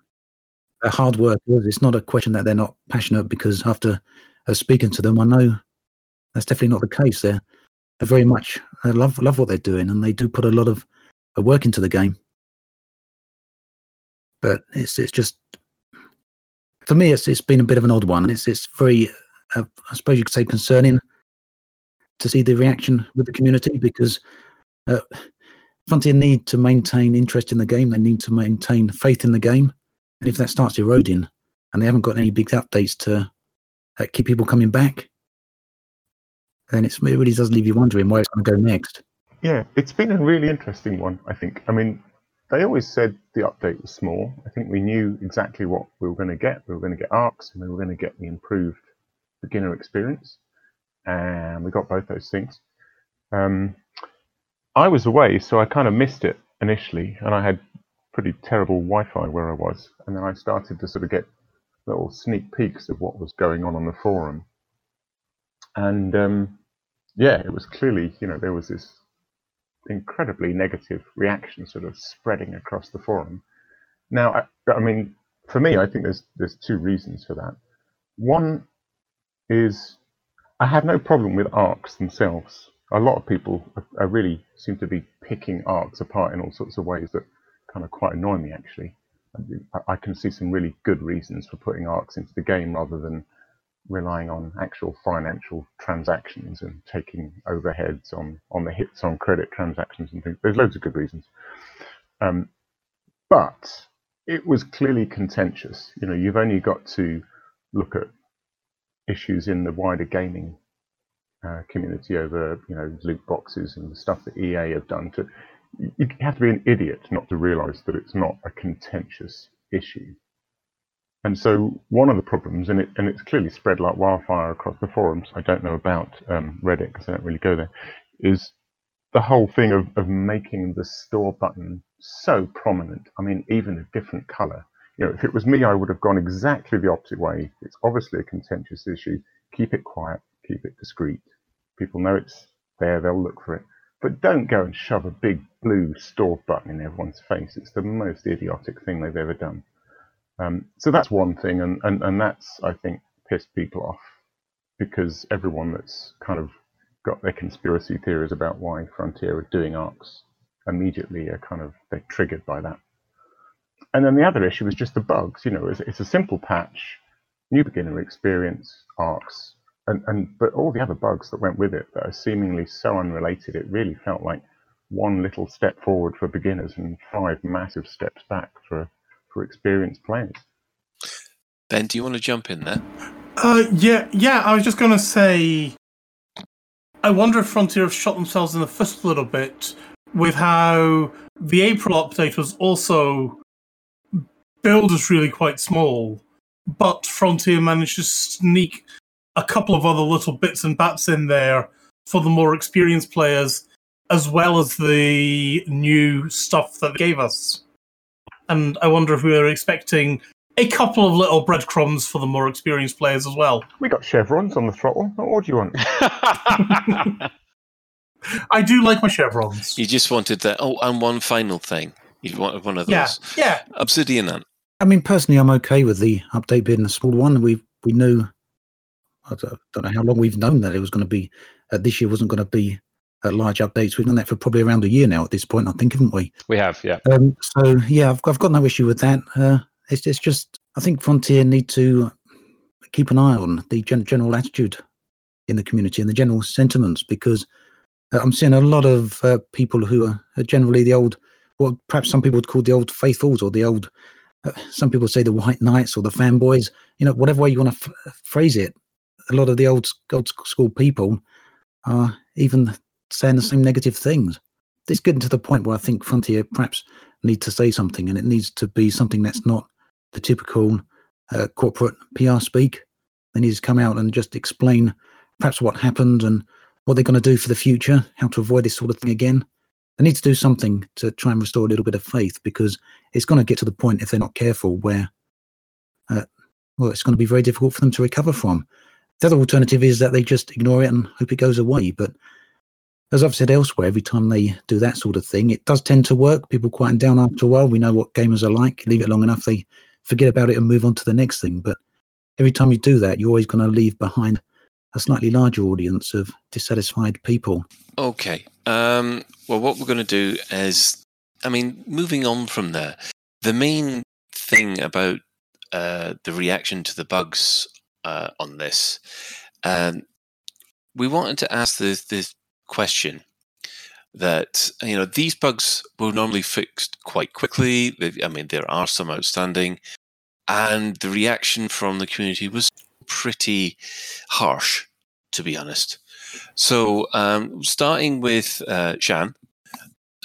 a hard workers. It's not a question that they're not passionate because after uh, speaking to them, I know that's definitely not the case. They're, they're very much they love love what they're doing, and they do put a lot of uh, work into the game. But it's it's just for me, it's it's been a bit of an odd one. It's it's very, uh, I suppose you could say, concerning to see the reaction with the community because uh, Frontier need to maintain interest in the game. They need to maintain faith in the game. And if that starts eroding and they haven't got any big updates to uh, keep people coming back, then it really does leave you wondering where it's going to go next. Yeah, it's been a really interesting one, I think. I mean, they always said the update was small. I think we knew exactly what we were going to get. We were going to get ARX and we were going to get the improved beginner experience. And we got both those things. Um, I was away, so I kind of missed it initially, and I had pretty terrible Wi Fi where I was. And then I started to sort of get little sneak peeks of what was going on on the forum. And um, yeah, it was clearly, you know, there was this incredibly negative reaction sort of spreading across the forum. Now, I, I mean, for me, I think there's there's two reasons for that. One is I have no problem with ARX themselves. A lot of people are, are really seem to be picking ARX apart in all sorts of ways that kind of quite annoy me actually. I, I can see some really good reasons for putting ARX into the game rather than relying on actual financial transactions and taking overheads on on the hits on credit transactions and things. There's loads of good reasons. Um, but it was clearly contentious. You know, you've only got to look at issues in the wider gaming uh, community over, you know, loot boxes and the stuff that EA have done. To you have to be an idiot not to realise that it's not a contentious issue. And so one of the problems, and it and it's clearly spread like wildfire across the forums. I don't know about um, Reddit because I don't really go there. Is the whole thing of, of making the store button so prominent. I mean, even a different color. You know, if it was me, I would have gone exactly the opposite way. It's obviously a contentious issue. Keep it quiet. Keep it discreet. People know it's there. They'll look for it. But don't go and shove a big blue store button in everyone's face. It's the most idiotic thing they've ever done. Um, so that's one thing, and, and, and that's, I think, pissed people off because everyone that's kind of got their conspiracy theories about why Frontier are doing ARX immediately are kind of they're triggered by that. And then the other issue is just the bugs. You know, it's, it's a simple patch, new beginner experience, ARX, and, and but all the other bugs that went with it that are seemingly so unrelated, it really felt like one little step forward for beginners and five massive steps back for for experienced players. Ben, do you want to jump in there? Uh, yeah, yeah. I was just going to say, I wonder if Frontier have shot themselves in the foot a little bit with how the April update was also billed as really quite small, but Frontier managed to sneak a couple of other little bits and bats in there for the more experienced players, as well as the new stuff that they gave us. And I wonder if we were expecting a couple of little breadcrumbs for the more experienced players as well. We got chevrons on the throttle. What do you want? <laughs> I do like my chevrons. You just wanted that. Oh, and one final thing. You wanted one of those. Yeah, yeah. Obsidian Ant. I mean, personally, I'm okay with the update being a small one. We we knew, I don't, don't know how long we've known that it was going to be. Uh, this year wasn't going to be uh, large updates. We've done that for probably around a year now at this point, I think, haven't we? We have, yeah. Um, so yeah, I've, I've got no issue with that. Uh, it's it's just I think Frontier need to keep an eye on the gen- general attitude in the community and the general sentiments because uh, I'm seeing a lot of uh, people who are, are generally the old, what perhaps some people would call the old faithfuls or the old, uh, some people say the white knights or the fanboys, you know, whatever way you want to f- phrase it. A lot of the old, old school people are even saying the same negative things. It's getting to the point where I think Frontier perhaps need to say something, and it needs to be something that's not the typical uh, corporate PR speak. They need to come out and just explain perhaps what happened and what they're going to do for the future, how to avoid this sort of thing again. They need to do something to try and restore a little bit of faith because it's going to get to the point, if they're not careful, where, uh, well, it's going to be very difficult for them to recover from. The other alternative is that they just ignore it and hope it goes away. But as I've said elsewhere, every time they do that sort of thing, it does tend to work. People quieten down after a while. We know what gamers are like. Leave it long enough, they forget about it and move on to the next thing. But every time you do that, you're always going to leave behind a slightly larger audience of dissatisfied people. Okay. Um, well, what we're going to do is, I mean, moving on from there, the main thing about uh, the reaction to the bugs uh, on this, um, we wanted to ask this, this question that you know these bugs were normally fixed quite quickly. I mean, there are some outstanding, and the reaction from the community was pretty harsh, to be honest. So, um, starting with uh, Shan,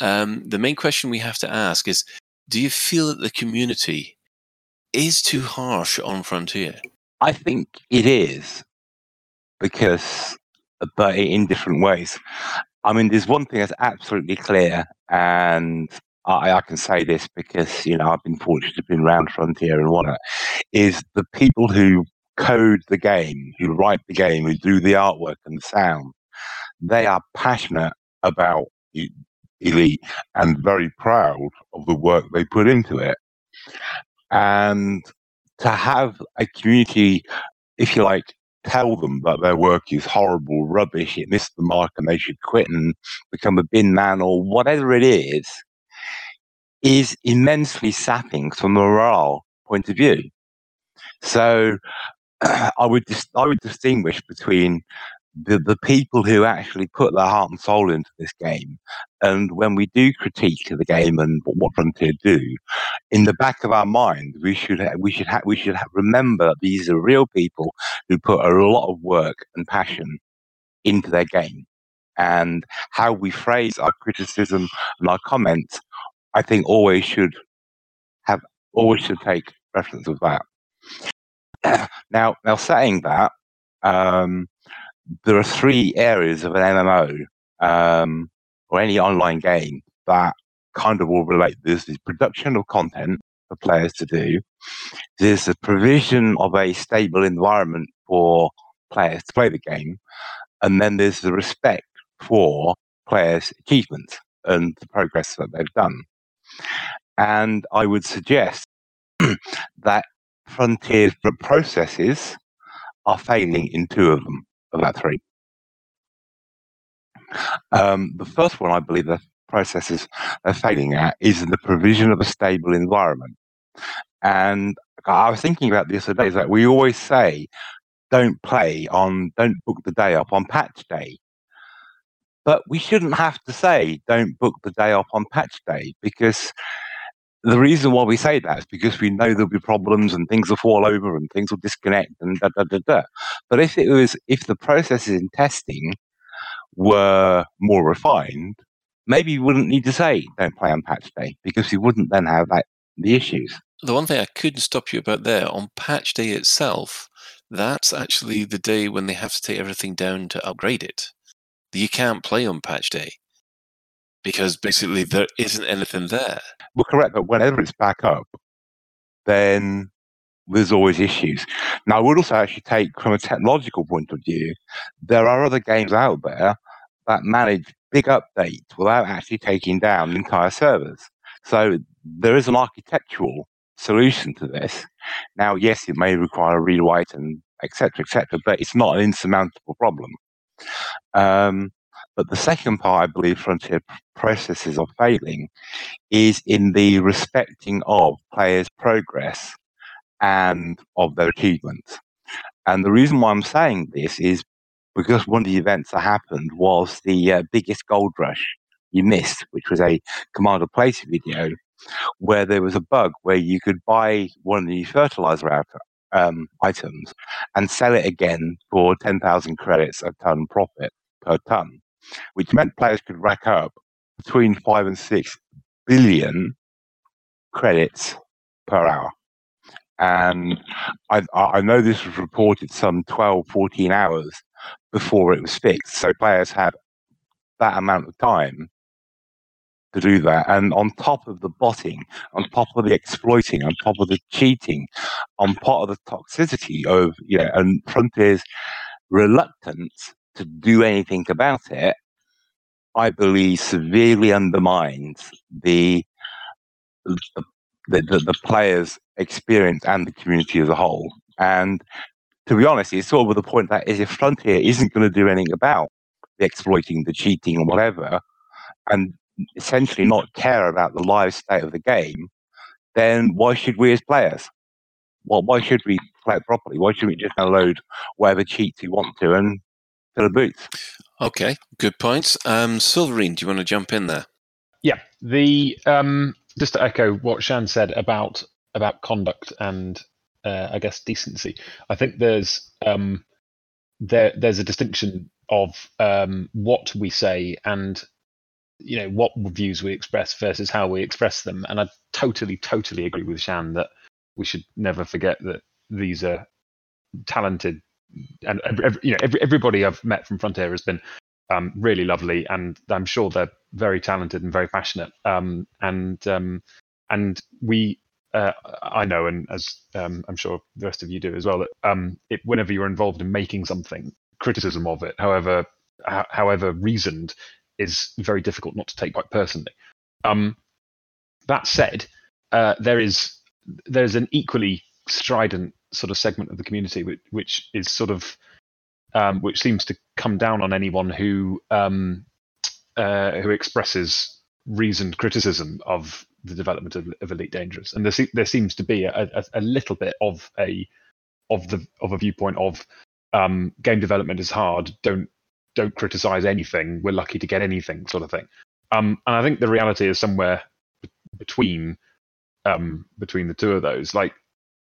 um, the main question we have to ask is: Do you feel that the community is too harsh on Frontier? I think it is because, but in different ways. I mean, there's one thing that's absolutely clear, and I, I can say this because you know I've been fortunate to be around Frontier and whatnot. Is the people who code the game, who write the game, who do the artwork and the sound, they are passionate about Elite and very proud of the work they put into it. And to have a community, if you like, tell them that their work is horrible, rubbish, it missed the mark and they should quit and become a bin man or whatever it is, is immensely sapping from a morale point of view. So <clears throat> I would dis- I would distinguish between the, the people who actually put their heart and soul into this game, and when we do critique the game and what, Frontier do, in the back of our mind, we should ha- we should ha- we should ha- remember these are real people who put a lot of work and passion into their game, and how we phrase our criticism and our comments, I think always should have always should take reference of that. <clears throat> now, now saying that, um, there are three areas of an MMO um, or any online game that kind of all relate. There's the production of content for players to do. There's the provision of a stable environment for players to play the game, and then there's the respect for players' achievements and the progress that they've done. And I would suggest <clears throat> that Frontier's processes are failing in two of them, of that three. Um, the first one, I believe, the processes are failing at is the provision of a stable environment. And I was thinking about this today. Is that we always say, "Don't play on, don't book the day up on patch day," but we shouldn't have to say, "Don't book the day off on patch day," because the reason why we say that is because we know there'll be problems and things will fall over and things will disconnect and da da da da. But if it was, if the processes in testing were more refined, maybe you wouldn't need to say don't play on patch day because you wouldn't then have that the issues. The one thing I couldn't stop you about there on patch day itself, that's actually the day when they have to take everything down to upgrade it. You can't play on patch day because basically there isn't anything there. Well, correct, but whenever it's back up, then there's always issues. Now, I would also actually take from a technological point of view, there are other games out there that manage big updates without actually taking down entire servers. So there is an architectural solution to this. Now, yes, it may require a rewrite and etc. etc. but it's not an insurmountable problem. Um, but the second part, I believe, frontier processes are failing is in the respecting of players' progress and of their achievements. And the reason why I'm saying this is because one of the events that happened was the uh, biggest gold rush you missed, which was a Commander Place video where there was a bug where you could buy one of the fertilizer out, um, items and sell it again for 10,000 credits a ton profit per ton, which meant players could rack up between five and six billion credits per hour. And I, I know this was reported some 12, 14 hours before it was fixed. So players had that amount of time to do that. And on top of the botting, on top of the exploiting, on top of the cheating, on top of the toxicity of, you know, and Frontier's reluctance to do anything about it, I believe severely undermines the the, the, the players' experience and the community as a whole. And to be honest, it's sort of the point that is if Frontier isn't going to do anything about the exploiting, the cheating, and whatever, and essentially not care about the live state of the game, then why should we as players? Well, why should we play it properly? Why should we just download whatever cheats we want to and fill the boots? Okay, good points. Um, Silverine, do you want to jump in there? Yeah, the um, just to echo what Shan said about about conduct and uh, I guess decency. I think there's um, there there's a distinction of um, what we say and you know what views we express versus how we express them and i totally totally agree with shan that we should never forget that these are talented and every, you know every, everybody i've met from frontier has been um, really lovely and i'm sure they're very talented and very passionate um, and um, and we uh, i know and as um, i'm sure the rest of you do as well that um, it, whenever you're involved in making something criticism of it however however reasoned is very difficult not to take quite personally. Um, that said, uh, there is there is an equally strident sort of segment of the community which, which is sort of um, which seems to come down on anyone who um, uh, who expresses reasoned criticism of the development of, of Elite Dangerous, and there, there seems to be a, a, a, little bit of a of the of a viewpoint of um, game development is hard. Don't don't criticize anything. We're lucky to get anything, sort of thing. Um, and I think the reality is somewhere between um, between the two of those. Like,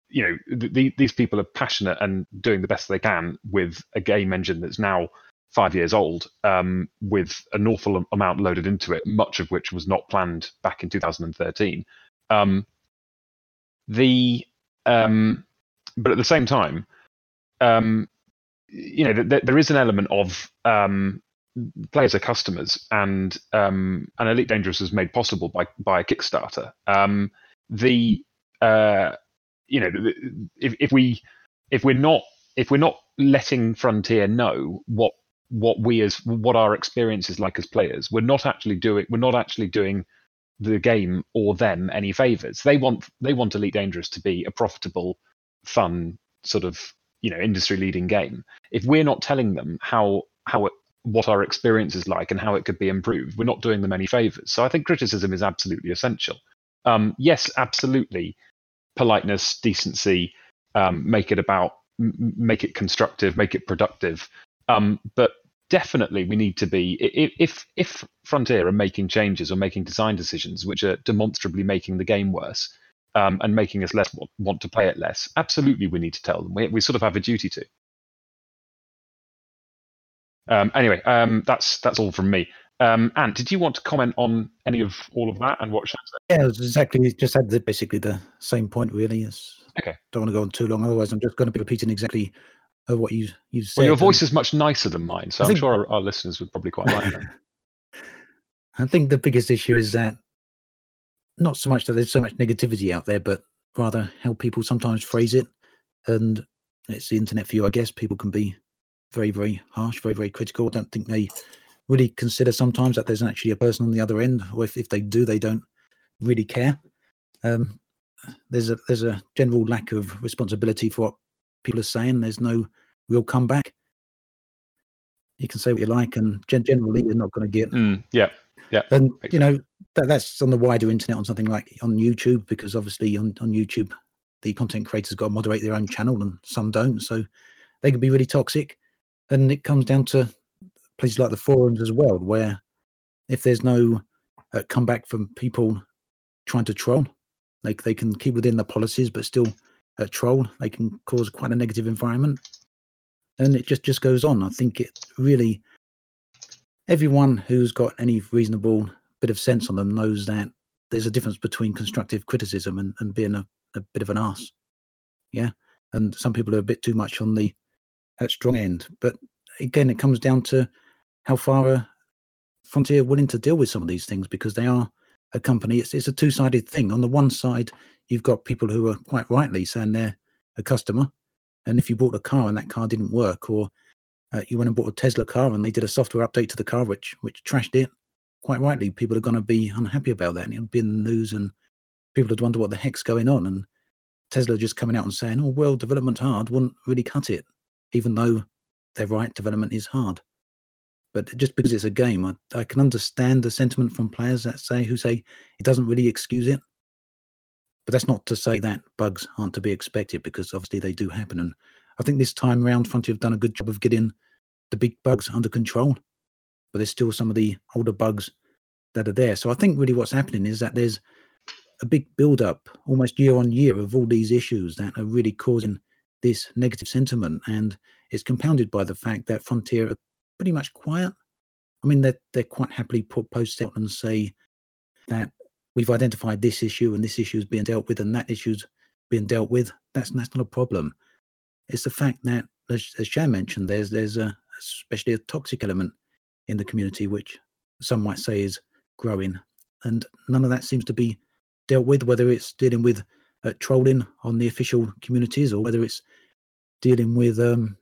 you know, th- th- these people are passionate and doing the best they can with a game engine that's now five years old, um, with an awful amount loaded into it, much of which was not planned back in 2013. Um, the um, but at the same time, um, you know, th- there is an element of um, players are customers, and um, and Elite Dangerous was made possible by by a Kickstarter. Um, the uh, you know, if if we if we're not if we're not letting Frontier know what what we as what our experience is like as players, we're not actually doing we're not actually doing the game or them any favors. They want they want Elite Dangerous to be a profitable, fun sort of you know industry leading game. If we're not telling them how how it, what our experience is like and how it could be improved we're not doing them any favors. So i think criticism is absolutely essential. Um, yes absolutely politeness decency um, make it about m- make it constructive make it productive um, but definitely we need to be if if frontier are making changes or making design decisions which are demonstrably making the game worse um, and making us less want to play it less. Absolutely, we need to tell them. We, we sort of have a duty to. Um, anyway, um, that's that's all from me. Um, Ant, did you want to comment on any of all of that and what Shan said? Yeah, it was exactly. Just had the, basically the same point. Really, yes. Okay. Don't want to go on too long, otherwise I'm just going to be repeating exactly uh, what you you said. Well, your voice is much nicer than mine, so I am sure our, our, listeners would probably quite like that. <laughs> I think the biggest issue is that not so much that there's so much negativity out there, but rather how people sometimes phrase it. And it's the internet for you, I guess. People can be very, very harsh, very, very critical. I don't think they really consider sometimes that there's actually a person on the other end, or if, if they do, they don't really care. Um, there's a there's a general lack of responsibility for what people are saying. There's no real comeback. You can say what you like, and generally you're not going to get. Mm, yeah, yeah. And you know that, that's on the wider internet on something like on YouTube because obviously on, on YouTube the content creators got to moderate their own channel and some don't, so they can be really toxic. and it comes down to places like the forums as well, where if there's no uh, comeback from people trying to troll, they they can keep within the policies, but still uh, troll. They can cause quite a negative environment, and it just just goes on. I think it really everyone who's got any reasonable bit of sense on them knows that there's a difference between constructive criticism and, and being a, a bit of an ass. Yeah. And some people are a bit too much on the at strong end. But again, it comes down to how far a Frontier willing to deal with some of these things because they are a company. It's, it's a two sided thing. On the one side, you've got people who are quite rightly saying they're a customer. And if you bought a car and that car didn't work, or uh, you went and bought a Tesla car and they did a software update to the car which which trashed it, quite rightly, people are going to be unhappy about that. And it'll be in the news and people would wonder what the heck's going on. And Tesla just coming out and saying, oh, well, development hard wouldn't really cut it, even though they're right, development is hard. But just because it's a game, I, I can understand the sentiment from players that say, who say it doesn't really excuse it. But that's not to say that bugs aren't to be expected because obviously they do happen. And I think this time round, Frontier have done a good job of getting the big bugs under control but there's still some of the older bugs that are there. So I think really what's happening is that there's a big build up almost year on year of all these issues that are really causing this negative sentiment. And it's compounded by the fact that Frontier are pretty much quiet. I mean, they're, they're quite happily put posts out and say that we've identified this issue and this issue is being dealt with and that issue's being dealt with. That's, that's not a problem. It's the fact that, as, as Shan mentioned, there's, there's a, especially a toxic element in the community, which some might say is growing. And none of that seems to be dealt with, whether it's dealing with uh, trolling on the official communities or whether it's dealing with um,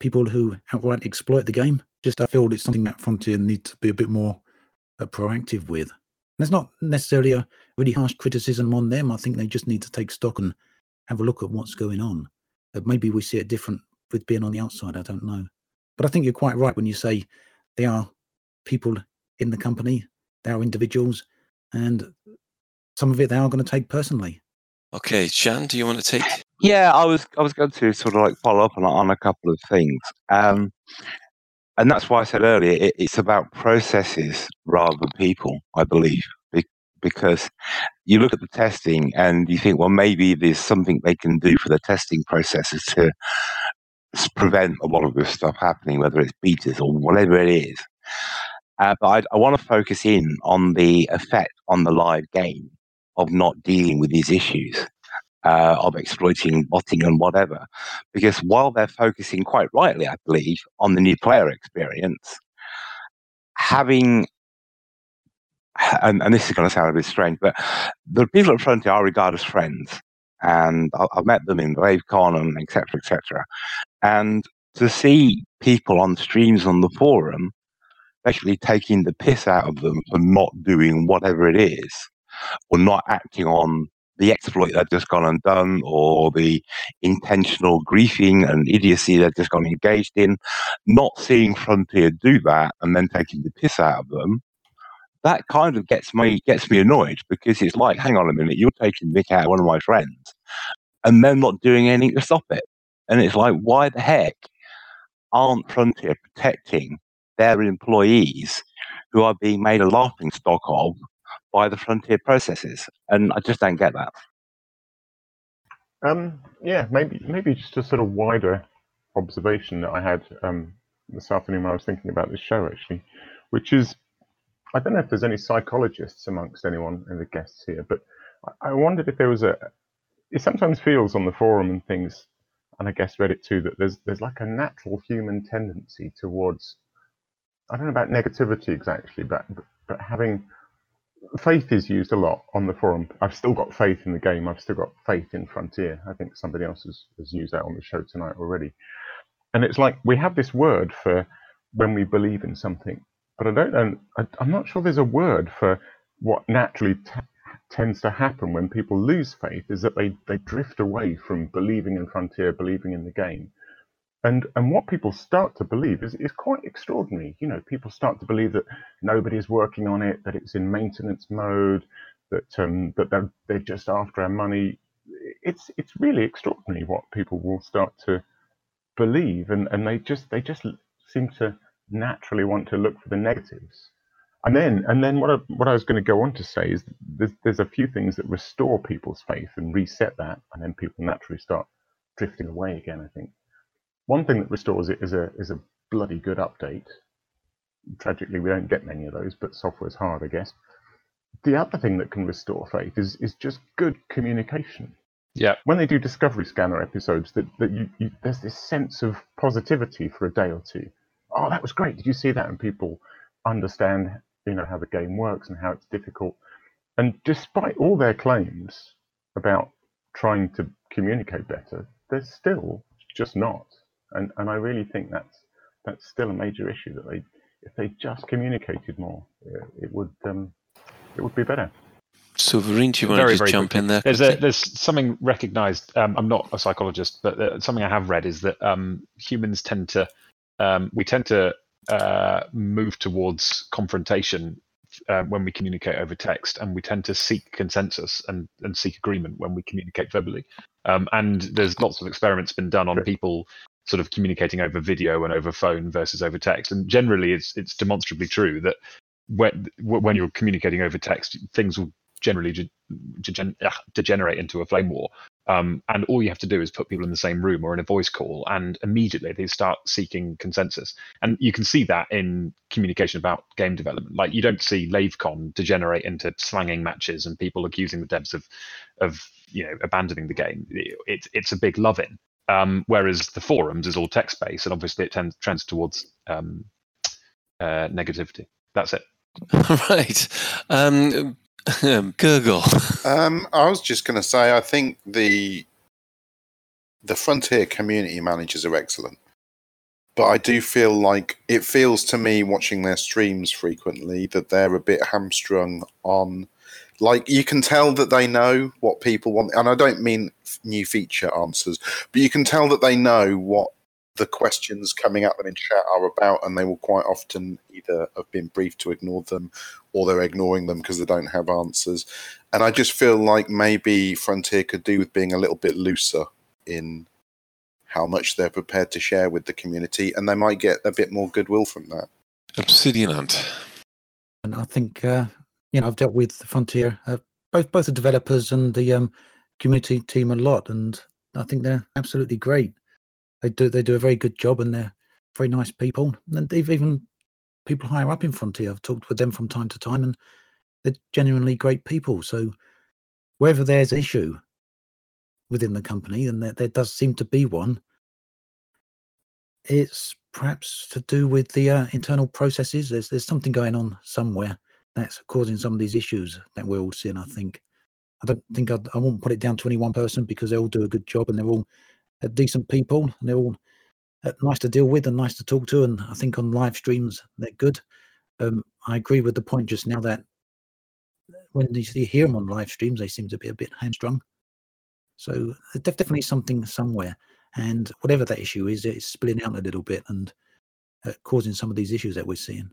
people who outright exploit the game. Just I feel it's something that Frontier need to be a bit more uh, proactive with. And it's not necessarily a really harsh criticism on them. I think they just need to take stock and have a look at what's going on. Uh, maybe we see it different with being on the outside. I don't know. But I think you're quite right when you say they are people in the company, they are individuals, and some of it they are going to take personally. Okay, Shan, do you want to take? Yeah, I was I was going to sort of like follow up on, on a couple of things, um, and that's why I said earlier it, it's about processes rather than people. I believe be- because you look at the testing and you think, well, maybe there's something they can do for the testing processes to prevent a lot of this stuff happening, whether it's betas or whatever it is. Uh, but I, I want to focus in on the effect on the live game of not dealing with these issues, uh, of exploiting botting and whatever. Because while they're focusing quite rightly, I believe, on the new player experience, having and, and this is going to sound a bit strange, but the people at Frontier are regarded as friends, and I- I've met them in LaveCon and etc. etc. And to see people on streams on the forum basically taking the piss out of them for not doing whatever it is, or not acting on the exploit they've just gone and done, or the intentional griefing and idiocy they've just gone engaged in, not seeing Frontier do that and then taking the piss out of them, that kind of gets me gets me annoyed because it's like, hang on a minute, you're taking Nick out of one of my friends, and then not doing anything to stop it. And it's like, why the heck aren't Frontier protecting their employees who are being made a laughing stock of by the Frontier processes? And I just don't get that. Um, yeah, maybe maybe just a sort of wider observation that I had um, this afternoon when I was thinking about this show, actually, which is I don't know if there's any psychologists amongst anyone in the guests here, but I wondered if there was a. It sometimes feels on the forum and things, and I guess Reddit too, that there's there's like a natural human tendency towards. I don't know about negativity exactly, but, but having faith is used a lot on the forum. I've still got faith in the game. I've still got faith in Frontier. I think somebody else has, has used that on the show tonight already. And it's like we have this word for when we believe in something, but I don't know. I, I'm not sure there's a word for what naturally t- tends to happen when people lose faith. Is that they they drift away from believing in Frontier, believing in the game. And, and what people start to believe is, is quite extraordinary. You know, people start to believe that nobody's working on it, that it's in maintenance mode, that um, that they're, they're just after our money. It's it's really extraordinary what people will start to believe, and, and they just they just seem to naturally want to look for the negatives. And then, and then, what I, what I was going to go on to say is there's, there's a few things that restore people's faith and reset that, and then people naturally start drifting away again. I think one thing that restores it is a is a bloody good update. Tragically, we don't get many of those, but software's hard, I guess. The other thing that can restore faith is is just good communication Yeah. when they do Discovery Scanner episodes, that, that you, you there's this sense of positivity for a day or two. Oh, that was great! Did you see that? And people understand, you know, how the game works and how it's difficult. And despite all their claims about trying to communicate better, they're still just not. And and I really think that's that's still a major issue that they if they just communicated more, it, it would um, it would be better. So, Vareen, do you want to just jump quickly. in there? There's a there's something recognised. Um, I'm not a psychologist, but uh, something I have read is that um, humans tend to um, we tend to uh, move towards confrontation uh, when we communicate over text, and we tend to seek consensus and, and seek agreement when we communicate verbally. Um, and there's lots of experiments been done on people sort of communicating over video and over phone versus over text. And generally, it's it's demonstrably true that when when you're communicating over text, things will generally de- ah, degenerate into a flame war. Um, and all you have to do is put people in the same room or in a voice call, and immediately they start seeking consensus. And you can see that in communication about game development. Like you don't see LaveCon degenerate into slanging matches and people accusing the devs of, of you know, abandoning the game. It's it's a big love-in. Um, whereas the forums is all text-based, and obviously it tends trends towards um, uh, negativity. That's it. <laughs> right. Um, <laughs> Kurgle. Um, I was just going to say, I think the the Frontier community managers are excellent, but I do feel like it feels to me watching their streams frequently that they're a bit hamstrung on. Like you can tell that they know what people want, and I don't mean new feature answers, but you can tell that they know what the questions coming at them in chat are about, and they will quite often either have been briefed to ignore them, or they're ignoring them because they don't have answers. And I just feel like maybe Frontier could do with being a little bit looser in how much they're prepared to share with the community, and they might get a bit more goodwill from that. Obsidian Ant. And I think uh, you know I've dealt with the Frontier, uh, both both the developers and the um, community team a lot, and I think they're absolutely great. They do they do a very good job, and they're very nice people. And they've even people higher up in Frontier. I've talked with them from time to time, and they're genuinely great people. So wherever there's an issue within the company, and there, there does seem to be one, it's perhaps to do with the uh, internal processes. There's there's something going on somewhere that's causing some of these issues that we're all seeing. I think. I don't think I'd, I won't put it down to any one person because they all do a good job and they're all uh, decent people and they're all uh, nice to deal with and nice to talk to. And I think on live streams they're good. Um, I agree with the point just now that when you hear them on live streams, they seem to be a bit hamstrung. So definitely something somewhere, and whatever that issue is, it's spilling out a little bit and uh, causing some of these issues that we're seeing.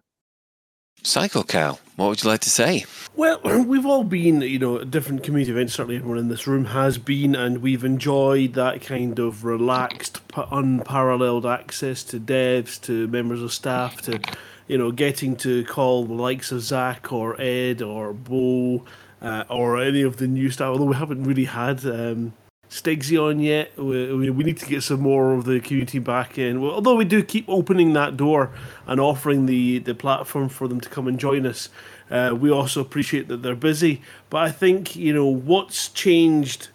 Psycho Cal. What would you like to say? Well, <clears throat> we've all been, you know, at different community events. Certainly, everyone in this room has been, and we've enjoyed that kind of relaxed, pa- unparalleled access to devs, to members of staff, to, you know, getting to call the likes of Zach or Ed or Bo uh, or any of the new staff. Although we haven't really had um, Stigsy on yet, we, we need to get some more of the community back in. Well, although we do keep opening that door and offering the the platform for them to come and join us. Uh, we also appreciate that they're busy, but I think you know what's changed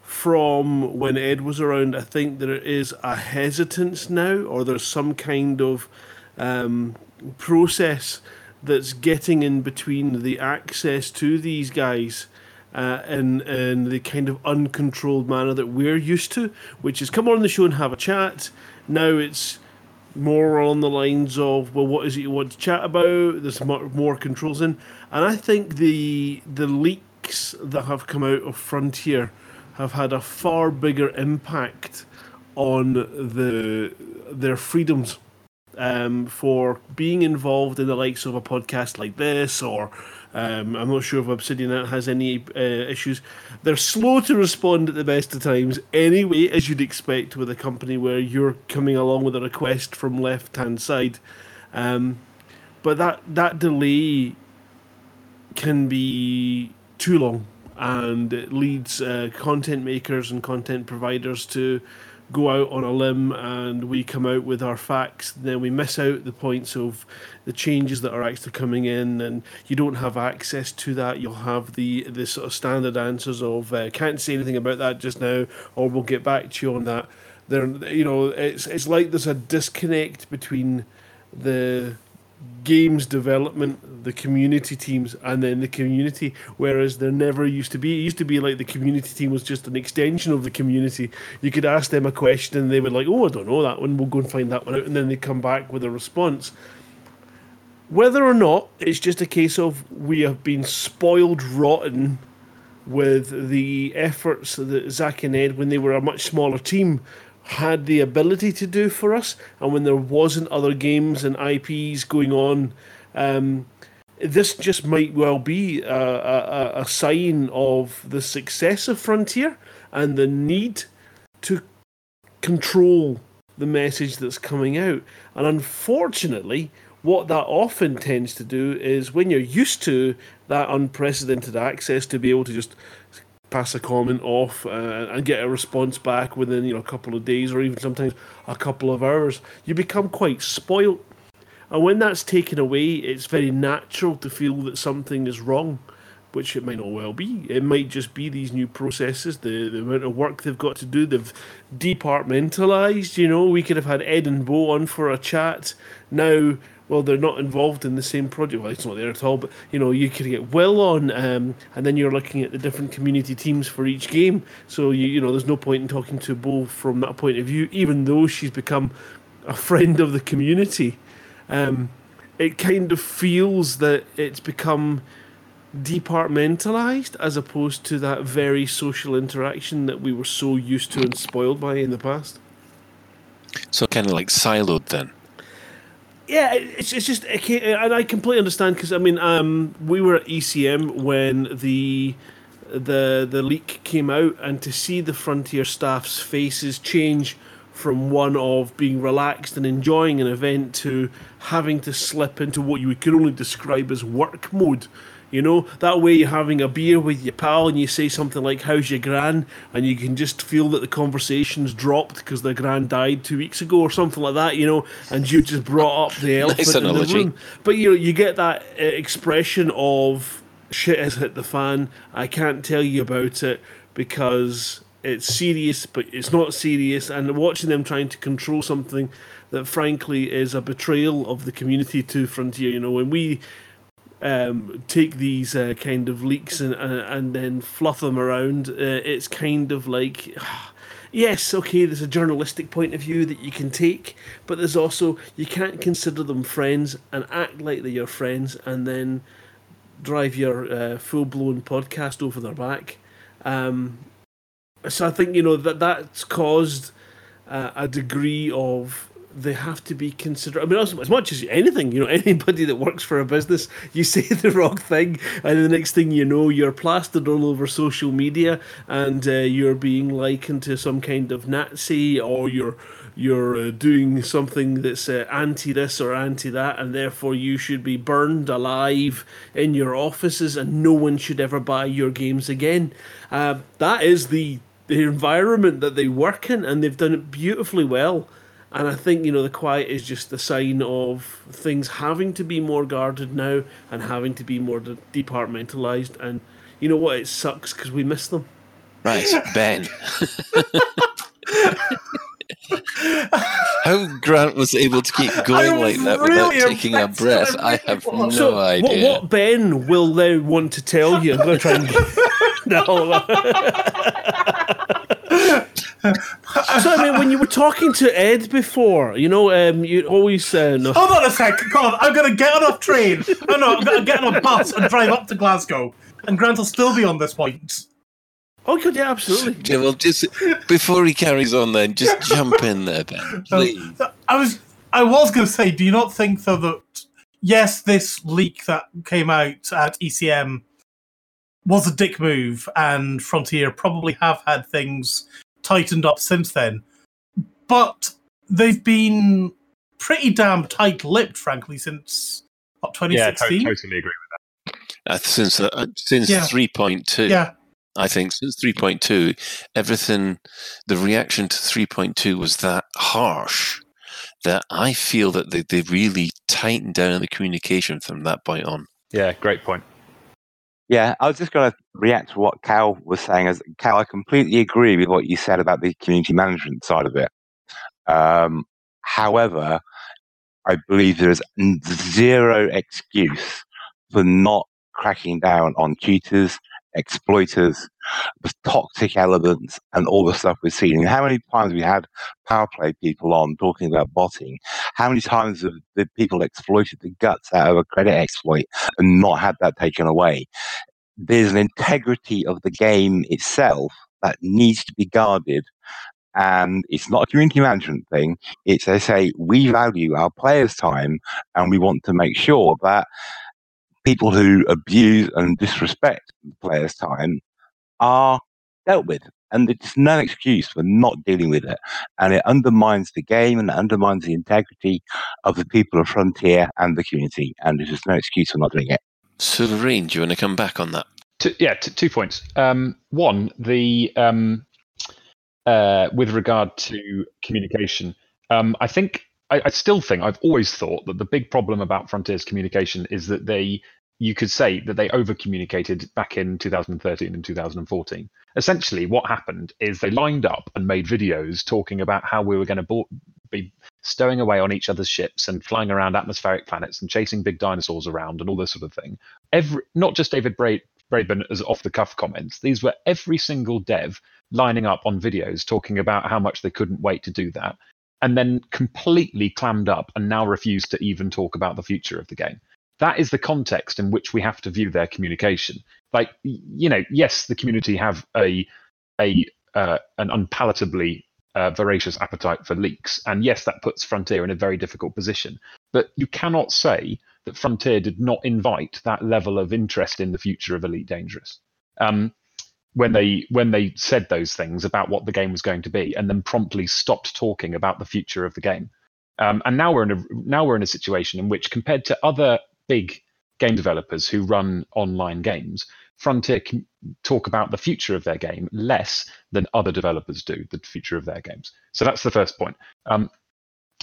from when Ed was around. I think there is a hesitance now, or there's some kind of um, process that's getting in between the access to these guys uh, in in the kind of uncontrolled manner that we're used to, which is come on the show and have a chat. Now it's more on the lines of well, what is it you want to chat about? There's more, more controls in, and I think the the leaks that have come out of Frontier have had a far bigger impact on the their freedoms um, for being involved in the likes of a podcast like this, or um, I'm not sure if Obsidian has any uh, issues. They're slow to respond at the best of times, anyway, as you'd expect with a company where you're coming along with a request from left hand side. Um, but that that delay can be too long, and it leads uh, content makers and content providers to go out on a limb and we come out with our facts then we miss out the points of the changes that are actually coming in and you don't have access to that. You'll have the the sort of standard answers of uh, can't say anything about that just now or we'll get back to you on that. There you know it's it's like there's a disconnect between the games development, the community teams, and then the community. Whereas there never used to be. It used to be like the community team was just an extension of the community. You could ask them a question, and they would like, "Oh, I don't know that one. We'll go and find that one out," and then they come back with a response. Whether or not it's just a case of we have been spoiled rotten with the efforts that Zach and Ed, when they were a much smaller team, had the ability to do for us, and when there wasn't other games and IPs going on, um, this just might well be a, a, a sign of the success of Frontier and the need to control the message that's coming out. And unfortunately, what that often tends to do is when you're used to that unprecedented access to be able to just pass a comment off uh, and get a response back within you know a couple of days or even sometimes a couple of hours, you become quite spoilt. And when that's taken away, it's very natural to feel that something is wrong, which it might not well be. It might just be these new processes, the, the amount of work they've got to do. They've departmentalized. You know, we could have had Ed and Bo on for a chat. Now well, they're not involved in the same project. Well, it's not there at all, but you know, you could get Will on, um, and then you're looking at the different community teams for each game. So you, you know, there's no point in talking to Bo from that point of view, even though she's become a friend of the community. Um, it kind of feels that it's become departmentalized as opposed to that very social interaction that we were so used to and spoiled by in the past. So kind of like siloed then. Yeah, it's it's just and I completely understand because I mean, um, we were at ECM when the the the leak came out, and to see the Frontier staff's faces change from one of being relaxed and enjoying an event to having to slip into what you could only describe as work mode. You know, that way you're having a beer with your pal and you say something like, How's your gran? And you can just feel that the conversation's dropped because their gran died two weeks ago or something like that, you know, and you just brought up the <laughs> elephant Nice in the room. But you know, you get that uh, expression of shit has hit the fan. I can't tell you about it because it's serious, but it's not serious. And watching them trying to control something that, frankly, is a betrayal of the community to Frontier. You know, when we um, take these uh, kind of leaks and, and and then fluff them around, uh, it's kind of like. <sighs> Yes, okay, there's a journalistic point of view that you can take, but there's also, you can't consider them friends and act like they're your friends and then drive your uh, full blown podcast over their back. Um, so I think, you know, that that's caused uh, a degree of they have to be considered. I mean, also, as much as anything, you know, <laughs> anybody that works for a business, you <laughs> say the wrong thing, and the next thing you know, you're plastered all over social media, and uh, you're being likened to some kind of Nazi, or you're you're uh, doing something that's uh, anti this or anti that, and therefore you should be burned alive in your offices, and no one should ever buy your games again. Uh, that is the the environment that they work in, and they've done it beautifully well. And I think, you know, the quiet is just the sign of things having to be more guarded now and having to be more de- departmentalized. And you know what? It sucks because we miss them. Right, Ben. How Grant was able to keep <laughs> going like that really without taking a breath, I have no so, what, idea. what Ben will now want to tell you, I'm going to try and. <laughs> <laughs> no. <laughs> so, I mean, when you were talking to Ed before, you know, um, you always. Uh, no. Hold on a sec. Come on, I'm gonna get on a train. Oh no, I'm gonna get on a bus and drive up to Glasgow. And Grant will still be on this point. Oh, good, yeah, absolutely. Yeah, well, just before he carries on, then just <laughs> jump in there, Ben, please. I was I was going to say, do you not think though that yes, this leak that came out at ECM was a dick move, and Frontier probably have had things tightened up since then, but they've been pretty damn tight-lipped, frankly, since what Yeah, to- totally agree. With that. Uh, since uh, since Yeah. 3.2, yeah, I think since 3.2, everything, the reaction to 3.2 was that harsh that I feel that they, they really tightened down the communication from that point on. Yeah, great point. Yeah, I was just going to react to what Cal was saying. As Cal, I completely agree with what you said about the community management side of it. Um, however, I believe there is zero excuse for not cracking down on cheaters, exploiters, the toxic elements, and all the stuff we're seeing. And how many times we had power play people on talking about botting? How many times have the people exploited the guts out of a credit exploit and not had that taken away? There's an integrity of the game itself that needs to be guarded. And it's not a community management thing. It's they say we value our players' time and we want to make sure that people who abuse and disrespect the players' time are dealt with. And it's no excuse for not dealing with it. And it undermines the game and it undermines the integrity of the people of Frontier and the community. And there's just no excuse for not doing it. So, Lorraine, do you want to come back on that? Two, yeah, t- two points. Um, one, the um, uh, with regard to communication, um, I think I, I still think I've always thought that the big problem about Frontier's communication is that they, you could say that they over communicated back in 2013 and 2014. Essentially, what happened is they lined up and made videos talking about how we were going to bo- be stowing away on each other's ships and flying around atmospheric planets and chasing big dinosaurs around and all this sort of thing. Every, not just David Bra- Braben as off the cuff comments. These were every single dev lining up on videos talking about how much they couldn't wait to do that, and then completely clammed up and now refuse to even talk about the future of the game. That is the context in which we have to view their communication. Like, you know, yes, the community have a a uh, an unpalatably uh, voracious appetite for leaks, and yes, that puts Frontier in a very difficult position. But you cannot say that Frontier did not invite that level of interest in the future of Elite Dangerous. Um, when they when they said those things about what the game was going to be, and then promptly stopped talking about the future of the game. Um, and now we're in a now we're in a situation in which, compared to other big game developers who run online games, Frontier can talk about the future of their game less than other developers do the future of their games. So that's the first point. Um,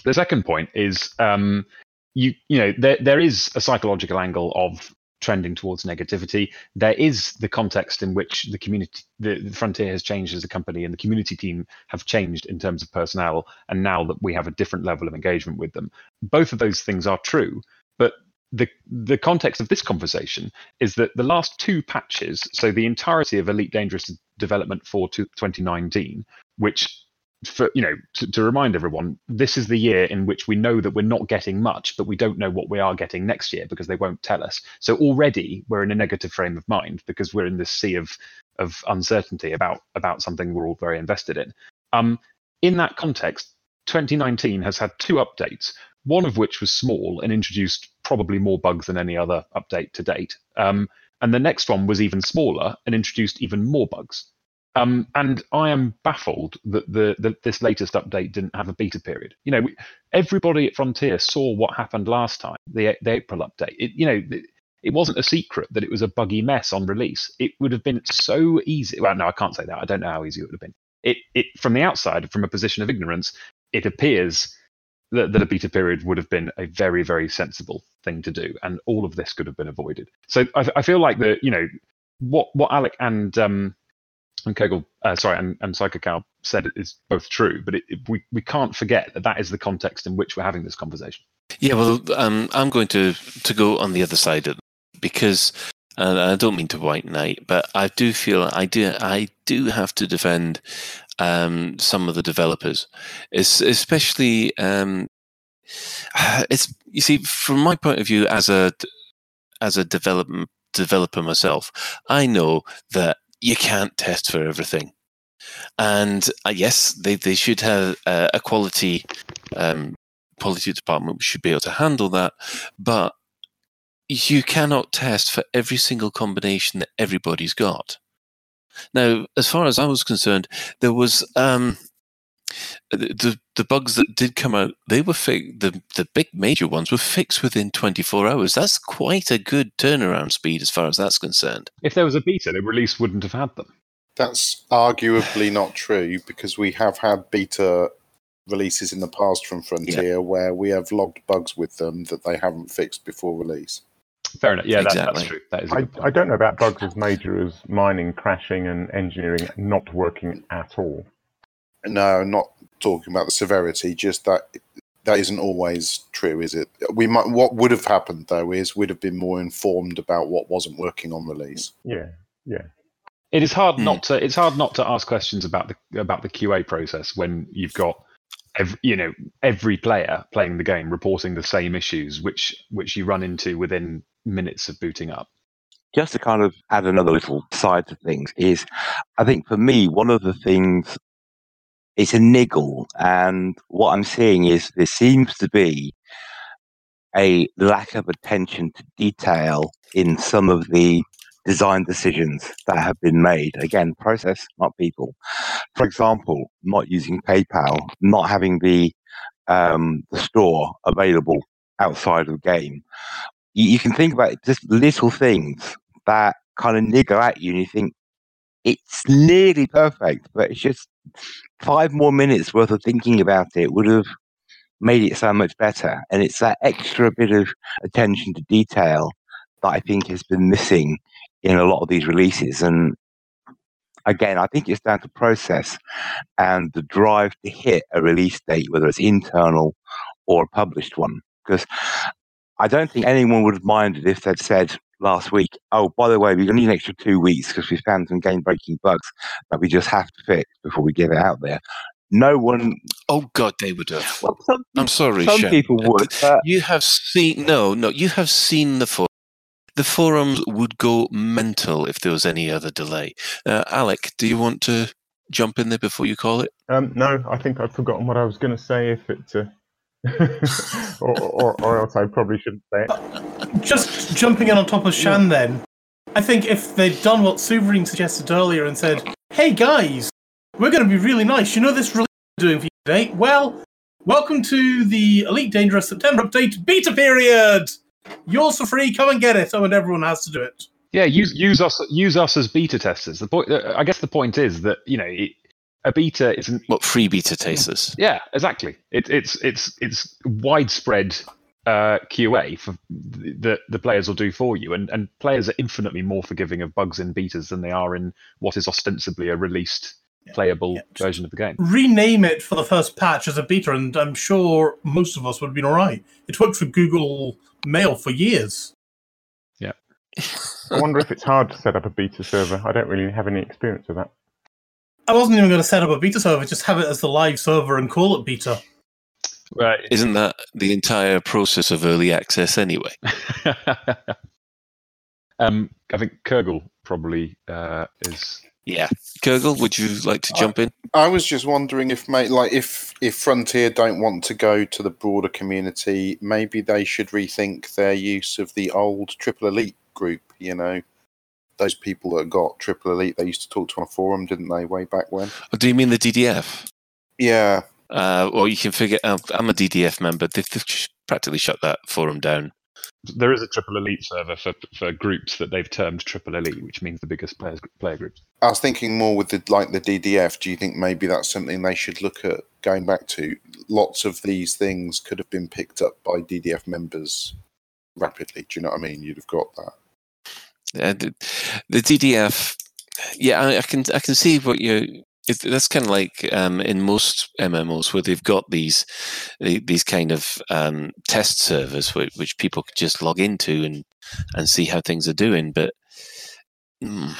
the second point is um, you you know there there is a psychological angle of trending towards negativity. There is the context in which the community, the, the Frontier has changed as a company, and the community team have changed in terms of personnel, and now that we have a different level of engagement with them. Both of those things are true, but the the context of this conversation is that the last two patches, so the entirety of Elite Dangerous development for 2019, which for you know to, to remind everyone this is the year in which we know that we're not getting much but we don't know what we are getting next year because they won't tell us. So already we're in a negative frame of mind because we're in this sea of of uncertainty about about something we're all very invested in. Um in that context 2019 has had two updates one of which was small and introduced probably more bugs than any other update to date um and the next one was even smaller and introduced even more bugs um, and I am baffled that the, the this latest update didn't have a beta period. You know, we, everybody at Frontier saw what happened last time, the the April update. It, you know, it, it wasn't a secret that it was a buggy mess on release. It would have been so easy. Well, no, I can't say that. I don't know how easy it would have been. It it from the outside, from a position of ignorance, it appears that, that a beta period would have been a very very sensible thing to do, and all of this could have been avoided. So I, I feel like the you know what what Alec and um, and Kurgle, uh, sorry, and, and Psycho Cal said is both true, but it, it, we, we can't forget that that is the context in which we're having this conversation. Yeah, well, um, I'm going to, to go on the other side of because, and I don't mean to white knight, but I do feel I do I do have to defend um, some of the developers, it's, especially um, <sighs> it's you see from my point of view as a as a development developer myself, I know that you can't test for everything. And uh, yes, they, they should have uh, a quality um, quality department should be able to handle that, but you cannot test for every single combination that everybody's got. Now, as far as I was concerned, there was um, the, the the bugs that did come out. They were fi- the the big major ones were fixed within 24 hours. That's quite a good turnaround speed as far as that's concerned. If there was a beta, the release wouldn't have had them. That's arguably not true because we have had beta releases in the past from Frontier where we have logged bugs with them that they haven't fixed before release. Fair enough. Yeah, that, that's true. That is. A I. I don't know about bugs as major as mining, crashing, and engineering not working at all. No, not talking about the severity, just that that isn't always true, is it? We might what would have happened though is we'd have been more informed about what wasn't working on release. Yeah, yeah. It is hard Hmm. not to. It's hard not to ask questions about the about the QA process when you've got, every, you know, every player playing the game reporting the same issues, which which you run into within minutes of booting up. just to kind of add another little side to things is I think for me, one of the things it's a niggle. And what I'm seeing is there seems to be a lack of attention to detail in some of the design decisions that have been made. Again, process, not people. For example, not using PayPal, not having the um, the store available outside of the game. You, you can think about just little things that kind of niggle at you, and you think it's nearly perfect, but it's just five more minutes worth of thinking about it would have made it so much better. And it's that extra bit of attention to detail that I think has been missing in a lot of these releases. And again, I think it's down to process and the drive to hit a release date, whether it's internal or a published one. Because I don't think anyone would have minded if they'd said last week, oh, by the way, we're going to need an extra two weeks because we found some game breaking bugs that we just have to fix before we get it out there. No one, Oh God, they would have. well, some, I'm sorry, some Shem. people would, but You have seen no, no. You have seen the forum. The forums would go mental if there was any other delay. Uh, Alec, do you want to jump in there before you call it? Um, no, I think I've forgotten what I was going to say. If it, uh, or, or, or else I probably shouldn't say it. Just jumping in on top of Shan, then, I think if they'd done what Suverine suggested earlier and said, "Hey guys, we're going to be really nice. You know this release we're doing for you today. Well, welcome to the Elite Dangerous September update beta period. Yours for free. Come and get it. Oh, and everyone has to do it. Yeah, use use us use us as beta testers. The point, uh, I guess, the point is that you know it, a beta isn't. What free beta tasters? Yeah, exactly. It, it's it's it's widespread uh, QA for the the players will do for you, and and players are infinitely more forgiving of bugs in betas than they are in what is ostensibly a released playable yeah. version of the game. Rename it for the first patch as a beta, and I'm sure most of us would have been all right. It worked for Google Mail for years. Yeah. I wonder if it's hard to set up a beta server. I don't really have any experience with that. I wasn't even going to set up a beta server, just have it as the live server and call it beta. Right. Isn't that the entire process of early access anyway? <laughs> um, I think Kurgle probably uh, is. Yeah. Kurgle, would you like to jump in? I was just wondering if, mate, like if if Frontier don't want to go to the broader community, maybe they should rethink their use of the old Triple Elite group. You know, those people that got Triple Elite, they used to talk to on a forum, didn't they, way back when? Or do you mean the DDF? Yeah, Uh, or you can figure. I'm I'm a DDF member. They've, they've practically shut that forum down. There is a triple elite server for for groups that they've termed triple elite, which means the biggest players player groups. I was thinking more with the like the DDF. Do you think maybe that's something they should look at going back to? Lots of these things could have been picked up by DDF members rapidly. Do you know what I mean? You'd have got that. The, DDF, yeah, I, I can I can see what you. It, that's kind of like um, in most MMOs where they've got these these kind of um, test servers which, which people could just log into and and see how things are doing. But mm,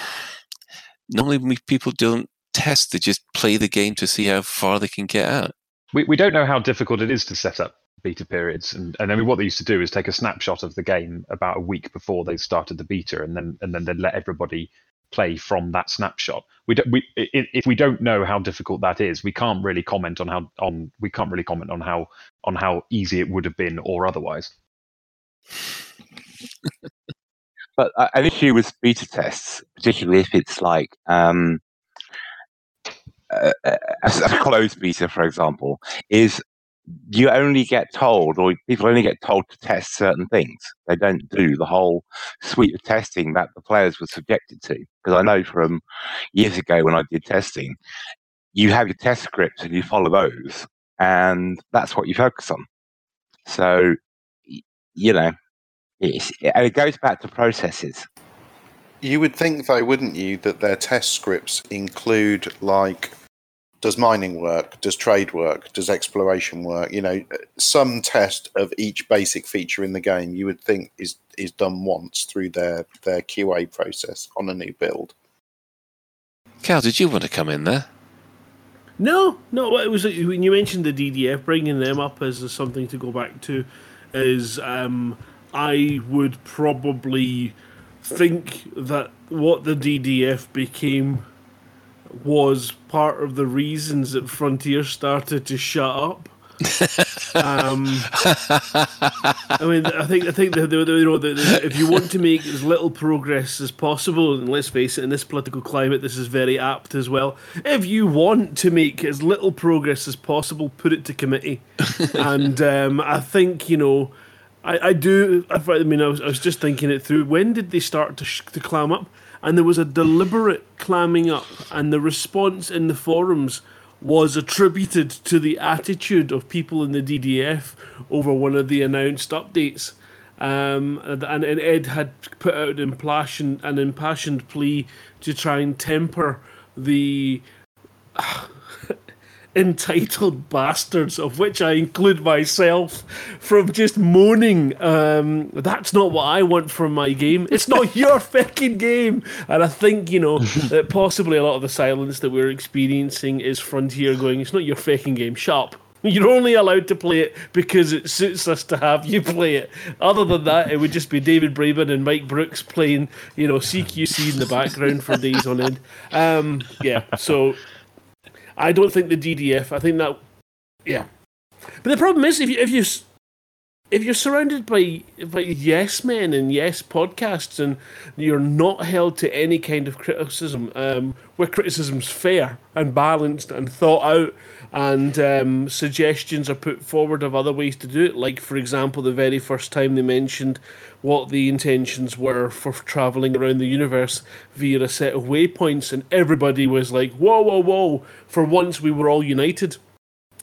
normally people don't test; they just play the game to see how far they can get out. We we don't know how difficult it is to set up beta periods, and, and then what they used to do is take a snapshot of the game about a week before they started the beta, and then and then they'd let everybody play from that snapshot. We don't, we if we don't know how difficult that is, we can't really comment on how on we can't really comment on how on how easy it would have been or otherwise. <laughs> But uh, an issue with beta tests, particularly if it's like um, a, a, a closed beta, for example, is you only get told, or people only get told to test certain things. They don't do the whole suite of testing that the players were subjected to. Because I know from years ago when I did testing, you have your test scripts and you follow those, and that's what you focus on. So, you know, and it goes back to processes. You would think, though, wouldn't you, that their test scripts include like does mining work, does trade work, does exploration work? You know, some test of each basic feature in the game. You would think is is done once through their their QA process on a new build. Cal, did you want to come in there? No, no. It was when you mentioned the DDF, bringing them up as something to go back to, is um, I would probably think that what the DDF became was part of the reasons that Frontier started to shut up. <laughs> um, I mean, I think I think that the, the, you know the, the, if you want to make as little progress as possible, and let's face it, in this political climate, this is very apt as well. If you want to make as little progress as possible, put it to committee. <laughs> and um, I think you know, I, I do. I, I mean, I was, I was just thinking it through. When did they start to sh- to clam up? And there was a deliberate clamming up, and the response in the forums was attributed to the attitude of people in the DDF over one of the announced updates. Um, and, and Ed had put out an impassioned, an impassioned plea to try and temper the entitled bastards, of which I include myself, from just moaning, um, that's not what I want from my game. It's not <laughs> your fucking game. And I think, you know, <laughs> that possibly a lot of the silence that we're experiencing is Frontier going, it's not your fucking game, shut up. You're only allowed to play it because it suits us to have you play it. Other than that, it would just be David Braben and Mike Brookes playing, you know, CQC in the background for days on end. Um, yeah, so I don't think the DDF. I think that, yeah. But the problem is, if you if you if you're surrounded by by yes men and yes podcasts, and you're not held to any kind of criticism, um, where criticism's fair and balanced and thought out, and um, suggestions are put forward of other ways to do it. Like, for example, the very first time they mentioned what the intentions were for traveling around the universe via a set of waypoints, and everybody was like, "Whoa, whoa, whoa!" For once, we were all united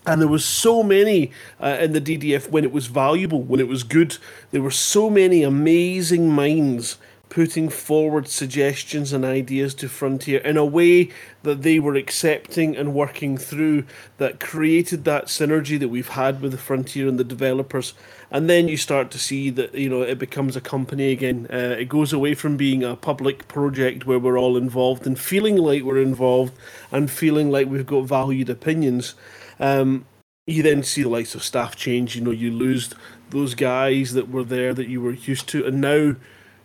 and there was so many uh, in the DDF when it was valuable, when it was good. There were so many amazing minds putting forward suggestions and ideas to Frontier in a way that they were accepting and working through that created that synergy that we've had with the Frontier and the developers. And then you start to see that you know it becomes a company again. Uh, it goes away from being a public project where we're all involved and feeling like we're involved and feeling like we've got valued opinions. Um, you then see the likes of staff change. You know, you lose those guys that were there that you were used to, and now,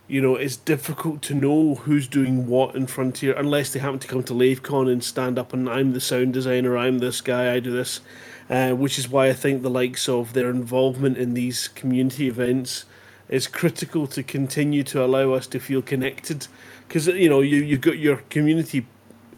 you know, it's difficult to know who's doing what in Frontier unless they happen to come to LaveCon and stand up and I'm the sound designer, I'm this guy, I do this. Uh, which is why I think the likes of their involvement in these community events is critical to continue to allow us to feel connected. Because you know, you you've got your community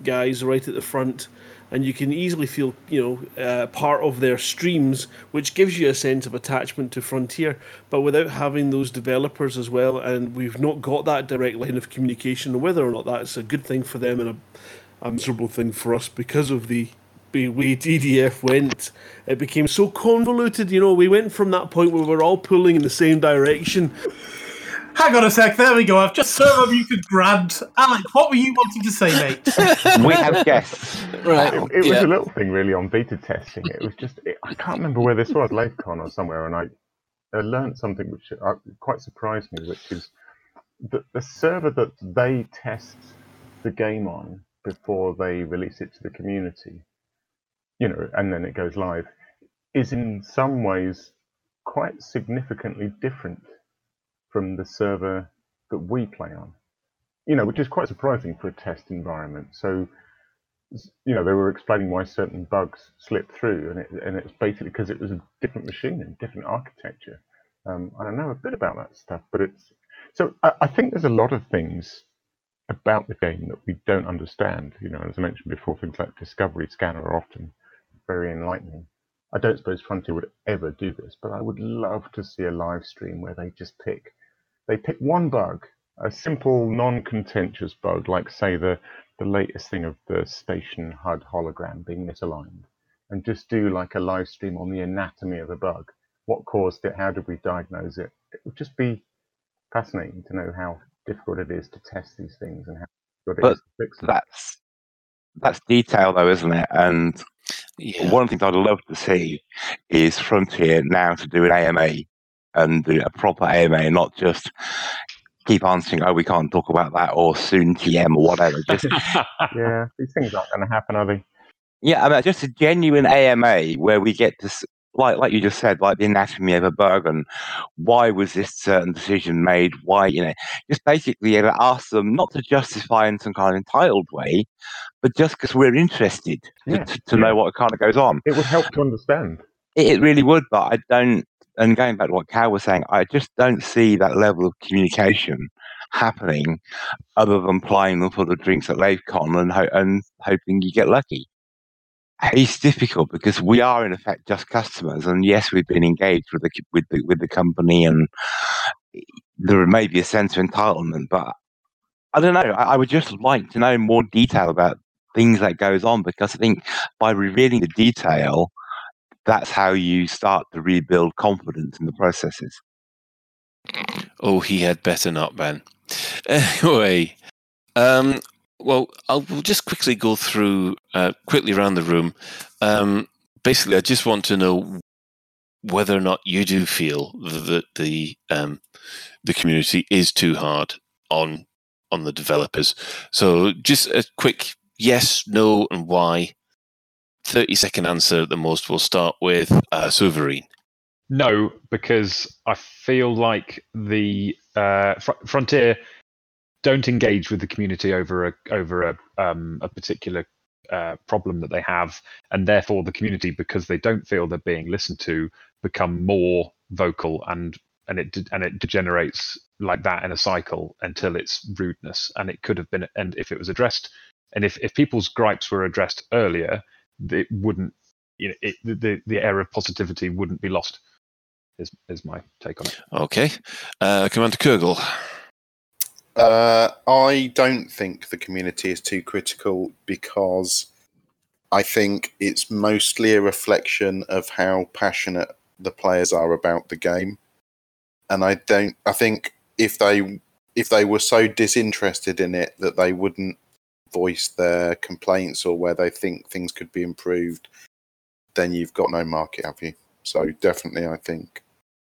guys right at the front and you can easily feel you know uh, part of their streams which gives you a sense of attachment to frontier but without having those developers as well and we've not got that direct line of communication whether or not that's a good thing for them and a, a miserable thing for us because of the way DDF went, it became so convoluted. You know, we went from that point where we're all pulling in the same direction Hang on a sec. There we go. I've just server muted Grant. Alec, what were you wanting to say, mate? <laughs> we have guests. Right. It, it was yeah. a little thing really on beta testing. It was just it, I can't remember where this was, LaveCon or somewhere, and I, I learned something which uh, quite surprised me, which is that the server that they test the game on before they release it to the community, you know, and then it goes live, is in some ways quite significantly different from the server that we play on. You know, which is quite surprising for a test environment. So, you know, they were explaining why certain bugs slipped through, and it and it's basically because it was a different machine and different architecture. Um, I don't know a bit about that stuff, but it's so I, I think there's a lot of things about the game that we don't understand. You know, as I mentioned before, things like Discovery Scanner are often very enlightening. I don't suppose Frontier would ever do this, but I would love to see a live stream where they just pick they pick one bug, a simple, non-contentious bug, like say the the latest thing of the station HUD hologram being misaligned, and just do like a live stream on the anatomy of the bug. What caused it? How did we diagnose it? It would just be fascinating to know how difficult it is to test these things and how difficult it But is to fix them. That's that's detail though, isn't it? And Yeah. one of the things I'd love to see is Frontier now to do an AMA and do a proper AMA not just keep answering, oh, we can't talk about that or soon TM or whatever. Just <laughs> Yeah, these things aren't going to happen, are they? Yeah, I mean, just a genuine AMA where we get to, like, like you just said, like the anatomy of a bug and why was this certain decision made? Why, you know, just basically uh, ask them not to justify in some kind of entitled way, but just because we're interested to, Yeah, to, to yeah. know what kind of goes on. It would help to understand. It, it really would, but I don't. And going back to what Cal was saying, I just don't see that level of communication happening, other than playing them for the drinks at LaveCon and ho- and hoping you get lucky. It's difficult because we are in effect just customers, and yes, we've been engaged with the with the with the company, and there may be a sense of entitlement, but I don't know. I, I would just like to know more detail about things that goes on because I think by revealing the detail, that's how you start to rebuild confidence in the processes. Oh, he had better not, Ben. <laughs> Anyway, um, well, I'll just quickly go through uh, quickly around the room. Um, basically, I just want to know whether or not you do feel that the um, the community is too hard on on the developers. So, just a quick yes, no, and why. Thirty second answer at the most. We'll start with uh, Sovereign. No, because I feel like the uh, Fr- Frontier don't engage with the community over a over a um, a particular uh, problem that they have, and therefore the community, because they don't feel they're being listened to, become more vocal and and it de- and it degenerates like that in a cycle until it's rudeness. And it could have been, and if it was addressed, and if if people's gripes were addressed earlier, it wouldn't. You know, it, the the the air of positivity wouldn't be lost. Is is my take on it. Okay, uh, Commander Kurgle. Uh, I don't think the community is too critical because I think it's mostly a reflection of how passionate the players are about the game, and I don't. I think if they if they were so disinterested in it that they wouldn't voice their complaints or where they think things could be improved, then you've got no market, have you? So definitely, I think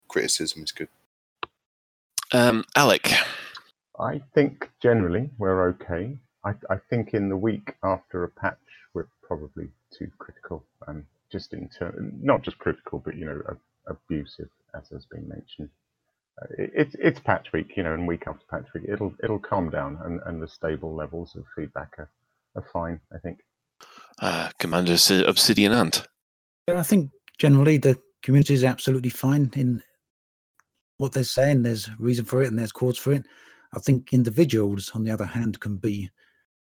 criticism is good. Um, Alec. I think generally we're okay. I, I think in the week after a patch, we're probably too critical, and just in turn, not just critical, but you know, abusive, as has been mentioned. Uh, it, it's it's patch week, you know, and week after patch week, it'll it'll calm down, and, and the stable levels of feedback are, are fine. I think. Uh, Commander Obsidian Ant. Yeah, I think generally the community is absolutely fine in what they're saying. There's reason for it and there's cause for it. I think individuals, on the other hand, can be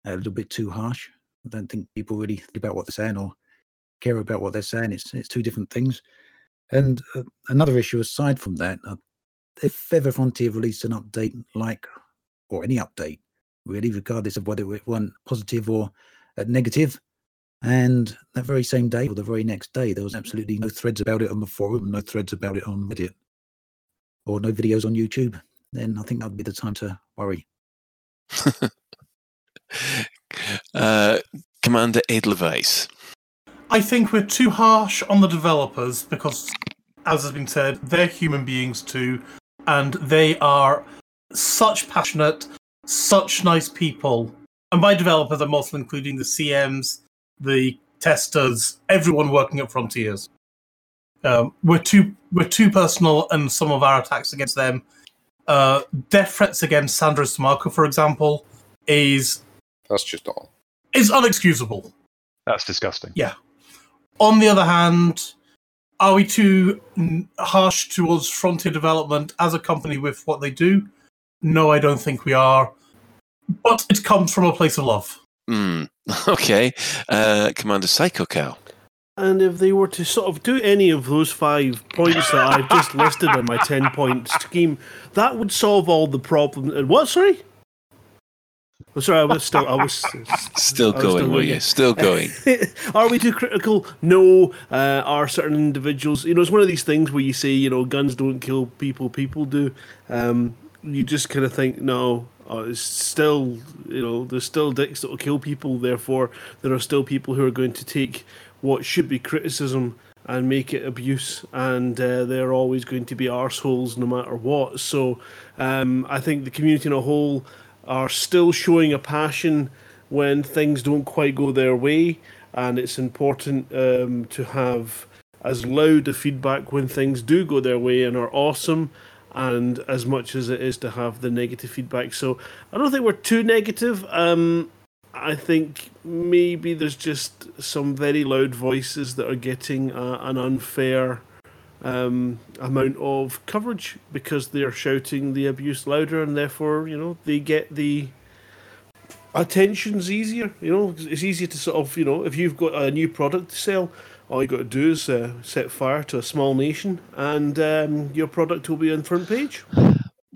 a little bit too harsh. I don't think people really think about what they're saying or care about what they're saying. It's it's two different things. And uh, another issue aside from that, uh, if ever Frontier released an update like, or any update, really, regardless of whether it went positive or uh, negative, and that very same day or the very next day, there was absolutely no threads about it on the forum, no threads about it on Reddit, or no videos on YouTube. Then I think that'd be the time to worry. <laughs> uh, Commander Edelweiss. I think we're too harsh on the developers because, as has been said, they're human beings too, and they are such passionate, such nice people. And by developers, I'm also including the CMs, the testers, everyone working at Frontiers. Um, we're too we're too personal in some of our attacks against them. Uh, death threats against Sandro Sammarco, for example, is That's just all. is unexcusable. That's disgusting. Yeah. On the other hand, are we too mm, harsh towards Frontier Development as a company with what they do? No, I don't think we are. But it comes from a place of love. Hmm. <laughs> Okay. Uh, Commander Psycho Cal. And if they were to sort of do any of those five points that I've just listed on my 10 point scheme, that would solve all the problems. And what, sorry? Oh, sorry, I was still. I was <laughs> Still I was going, were you? Still going. <laughs> Are we too critical? No. Uh, are certain individuals? You know, it's one of these things where you say, you know, guns don't kill people, people do. Um, you just kind of think, no, uh, it's still, you know, there's still dicks that will kill people. Therefore, there are still people who are going to take what should be criticism and make it abuse, and uh, they're always going to be arseholes no matter what. So, um, I think the community in a whole are still showing a passion when things don't quite go their way, and it's important um, to have as loud a feedback when things do go their way and are awesome, and as much as it is to have the negative feedback. So I don't think we're too negative. Um, I think maybe there's just some very loud voices that are getting uh, an unfair um, amount of coverage because they're shouting the abuse louder, and therefore, you know, they get the attention's easier. You know, it's easier to sort of, you know, if you've got a new product to sell, all you got to do is uh, set fire to a small nation, and um, your product will be on front page.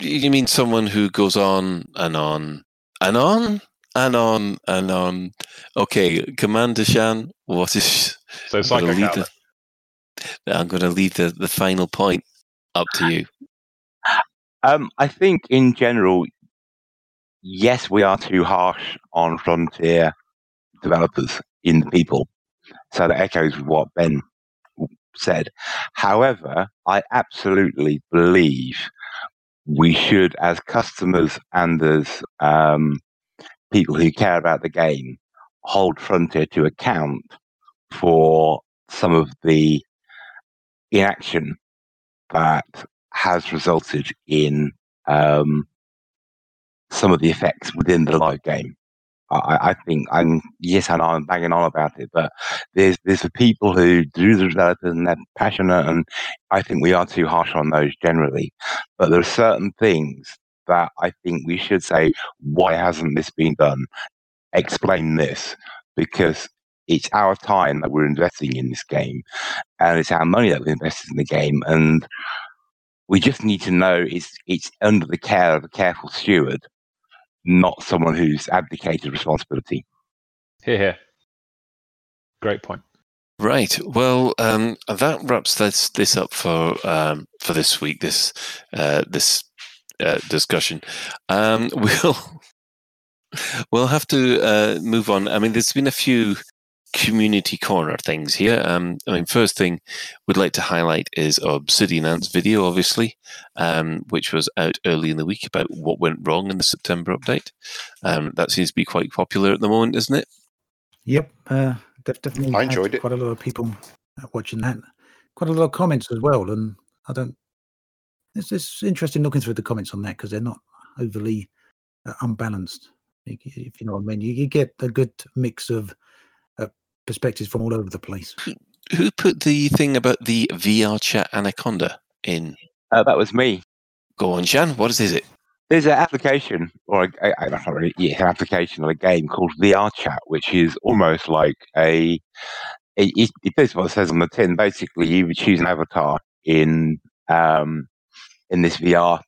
You mean someone who goes on and on and on and on and on? Okay, Commander Shan, what is? So I'm Psycho gonna leave Cal. the, I'm going to leave the, the final point up to you. Um, I think in general, yes, we are too harsh on frontier developers in the people. So that echoes what Ben said. However, I absolutely believe we should, as customers and as um, people who care about the game, hold Frontier to account for some of the inaction that has resulted in um, some of the effects within the live game. I, I think I'm yes, know I'm banging on about it, but there's there's the people who do the developers and they're passionate, and I think we are too harsh on those generally. But there are certain things that I think we should say, why hasn't this been done? Explain this because it's our time that we're investing in this game, and it's our money that we're invested in the game, and we just need to know it's it's under the care of a careful steward, not someone who's abdicated responsibility. Here, here. Great point. Right. Well, um, that wraps this this up for um, for this week. This uh, this uh, discussion. Um, <laughs> we'll we'll have to uh, move on. I mean, there's been a few community corner things here. Um, I mean, first thing we'd like to highlight is Obsidian Ant's video, obviously, um, which was out early in the week about what went wrong in the September update. Um, that seems to be quite popular at the moment, isn't it? Yep, uh, definitely. I enjoyed it. Quite a lot of people watching that. Quite a lot of comments as well, and I don't. It's, it's interesting looking through the comments on that because they're not overly uh, unbalanced. If you know what I mean, you, you get a good mix of perspectives from all over the place. Who put the thing about the VR chat anaconda in? Uh, that was me. Go on, Shan. What is it? There's an application, or a, a, a, not really, yeah, an application or a game called VR Chat, which is almost like a. It, it, it basically what it says on the tin. Basically, you would choose an avatar in um, in this VR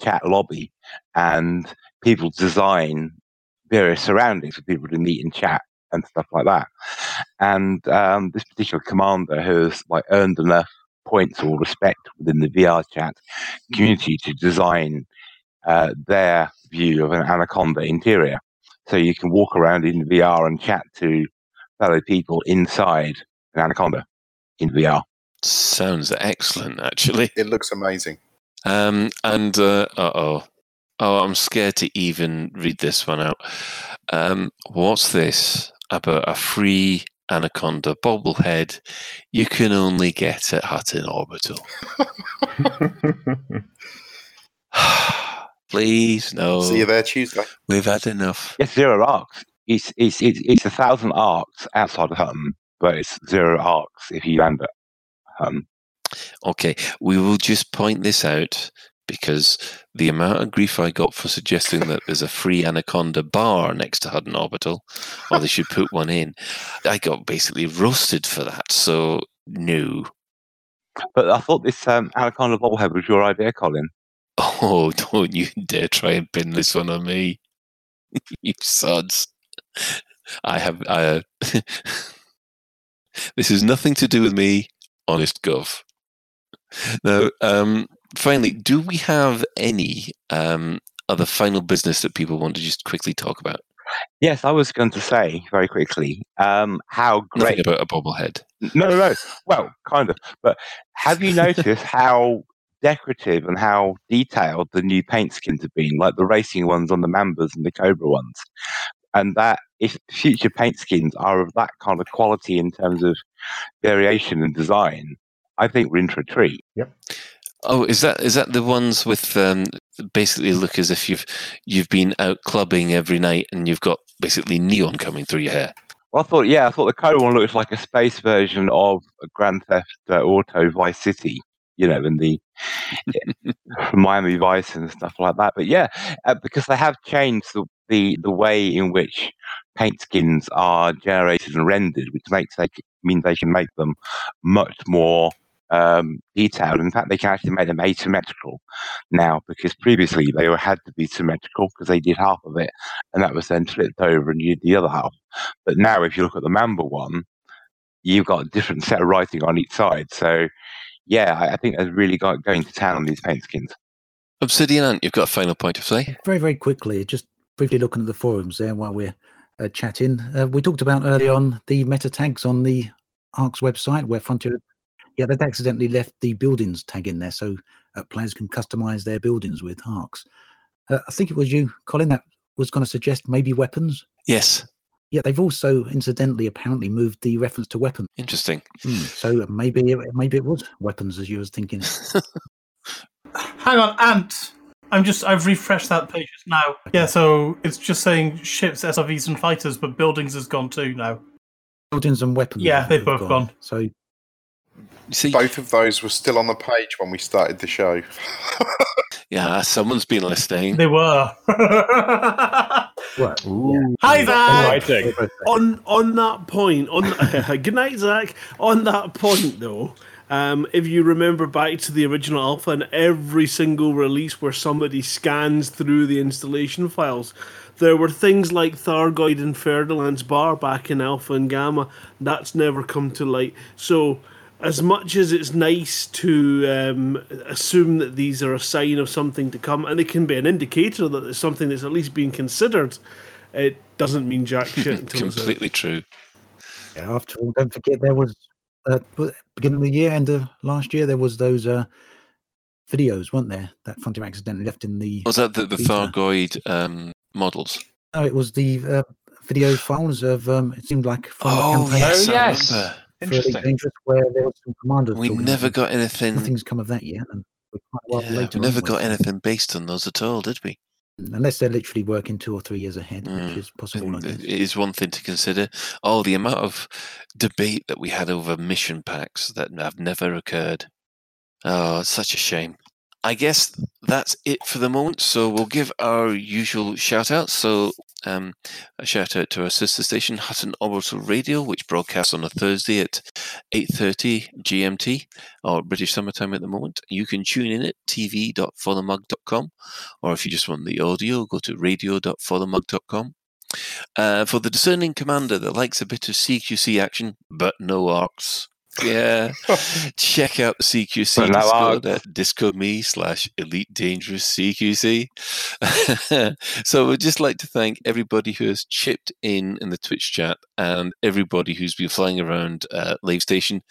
chat lobby, and people design various surroundings for people to meet and chat and stuff like that. And um, this particular commander has like earned enough points or respect within the VR chat community to design uh, their view of an anaconda interior. So you can walk around in VR and chat to fellow people inside an anaconda in VR. Sounds excellent, actually. It looks amazing. Um, and uh oh, oh, I'm scared to even read this one out. Um, what's this about a free Anaconda bobblehead you can only get at Hutton Orbital. <laughs> <sighs> Please, no. See you there Tuesday. We've had enough. It's zero ARX. It's it's it's, it's a thousand ARX outside of Hutton, but it's zero ARX if you land at Hutton. Okay, we will just point this out because the amount of grief I got for suggesting that there's a free Anaconda bar next to Hutton Orbital, or they should put one in, I got basically roasted for that. So, no. But I thought this um, Anaconda bobblehead was your idea, Colin. Oh, <laughs> don't you dare try and pin this one on me. <laughs> you sods. I have. Uh, <laughs> this has nothing to do with me, honest gov. Now, um, finally, do we have any um, other final business that people want to just quickly talk about? Yes, I was going to say very quickly um, how Nothing great. about a bobblehead. No, no, no. Well, kind of. But have you noticed how decorative and how detailed the new paint skins have been, like the racing ones on the Mambas and the Cobra ones? And that if future paint skins are of that kind of quality in terms of variation and design, I think we're in for a treat. Oh, is that is that the ones with um, basically look as if you've you've been out clubbing every night and you've got basically neon coming through your hair? Well, I thought, yeah, I thought the Cobra one looked like a space version of Grand Theft uh, Auto Vice City, you know, and the <laughs> Miami Vice and stuff like that. But yeah, uh, because they have changed the, the the way in which paint skins are generated and rendered, which makes they means they can make them much more um, detailed. In fact, they can actually make them asymmetrical now, because previously they were, had to be symmetrical because they did half of it, and that was then flipped over and you did the other half. But now, if you look at the Mamba one, you've got a different set of writing on each side. So, yeah, I, I think they're really got, going to town on these paint skins. Obsidian Ant, you've got a final point to say? Very, very quickly, just briefly looking at the forums there while we're uh, chatting. Uh, we talked about early on the meta tags on the ARX website where Frontier, yeah, they've accidentally left the buildings tag in there so uh, players can customize their buildings with ARX. Uh, I think it was you, Colin, that was going to suggest maybe weapons. Yes. Yeah, they've also incidentally apparently moved the reference to weapons. Interesting. Hmm, so maybe it- maybe it was weapons as you was thinking. <laughs> Hang on, Ant. I'm just I've refreshed that page now. Yeah, so it's just saying ships, SRVs, and fighters, but buildings has gone too now. Buildings and weapons. Yeah, they've both gone. So You see, Both of those were still on the page when we started the show. <laughs> yeah, someone's been listening. They were. well, Ooh, Hi, Zach. exciting. they're on on that point, on <laughs> good night, Zach. On that point, though, um, if you remember back to the original alpha and every single release where somebody scans through the installation files, there were things like Thargoid and Ferdinand's bar back in alpha and gamma. That's never come to light. So. As much as it's nice to um, assume that these are a sign of something to come, and it can be an indicator that there's something that's at least being considered, it doesn't mean jack <laughs> shit until it's. Completely true. Yeah, after all, don't forget there was uh, beginning of the year, end of last year, there was those uh, videos, weren't there? That Frontier accidentally left in the. Was that the, the Thargoid um, models? No, it was the uh, video files of. Um, it seemed like from the Oh, yes, Oh, yes. Remember. for Elite Interesting. Dangerous, where there was some commanders. We never about got anything. Nothing's come of that yet, and we're quite a while Yeah, later. we never aren't got anything based on those at all, did we? unless they're literally working two or three years ahead, Mm, which is possible. It is one thing to consider. Oh, the amount of debate that we had over mission packs that have never occurred. Oh, it's such a shame. I guess that's it for the moment. So we'll give our usual shout out. So um, a shout out to our sister station, Hutton Orbital Radio, which broadcasts on a Thursday at 8.30 GMT, or British Summertime at the moment. You can tune in at tv.forthemug.com, or if you just want the audio, go to radio.forthemug.com. Uh, for the discerning commander that likes a bit of CQC action, but no ARX. Yeah, check out the CQC no Discord at slash elite dangerous CQC. <laughs> so we'd just like to thank everybody who has chipped in in the Twitch chat and everybody who's been flying around uh, Lave Station.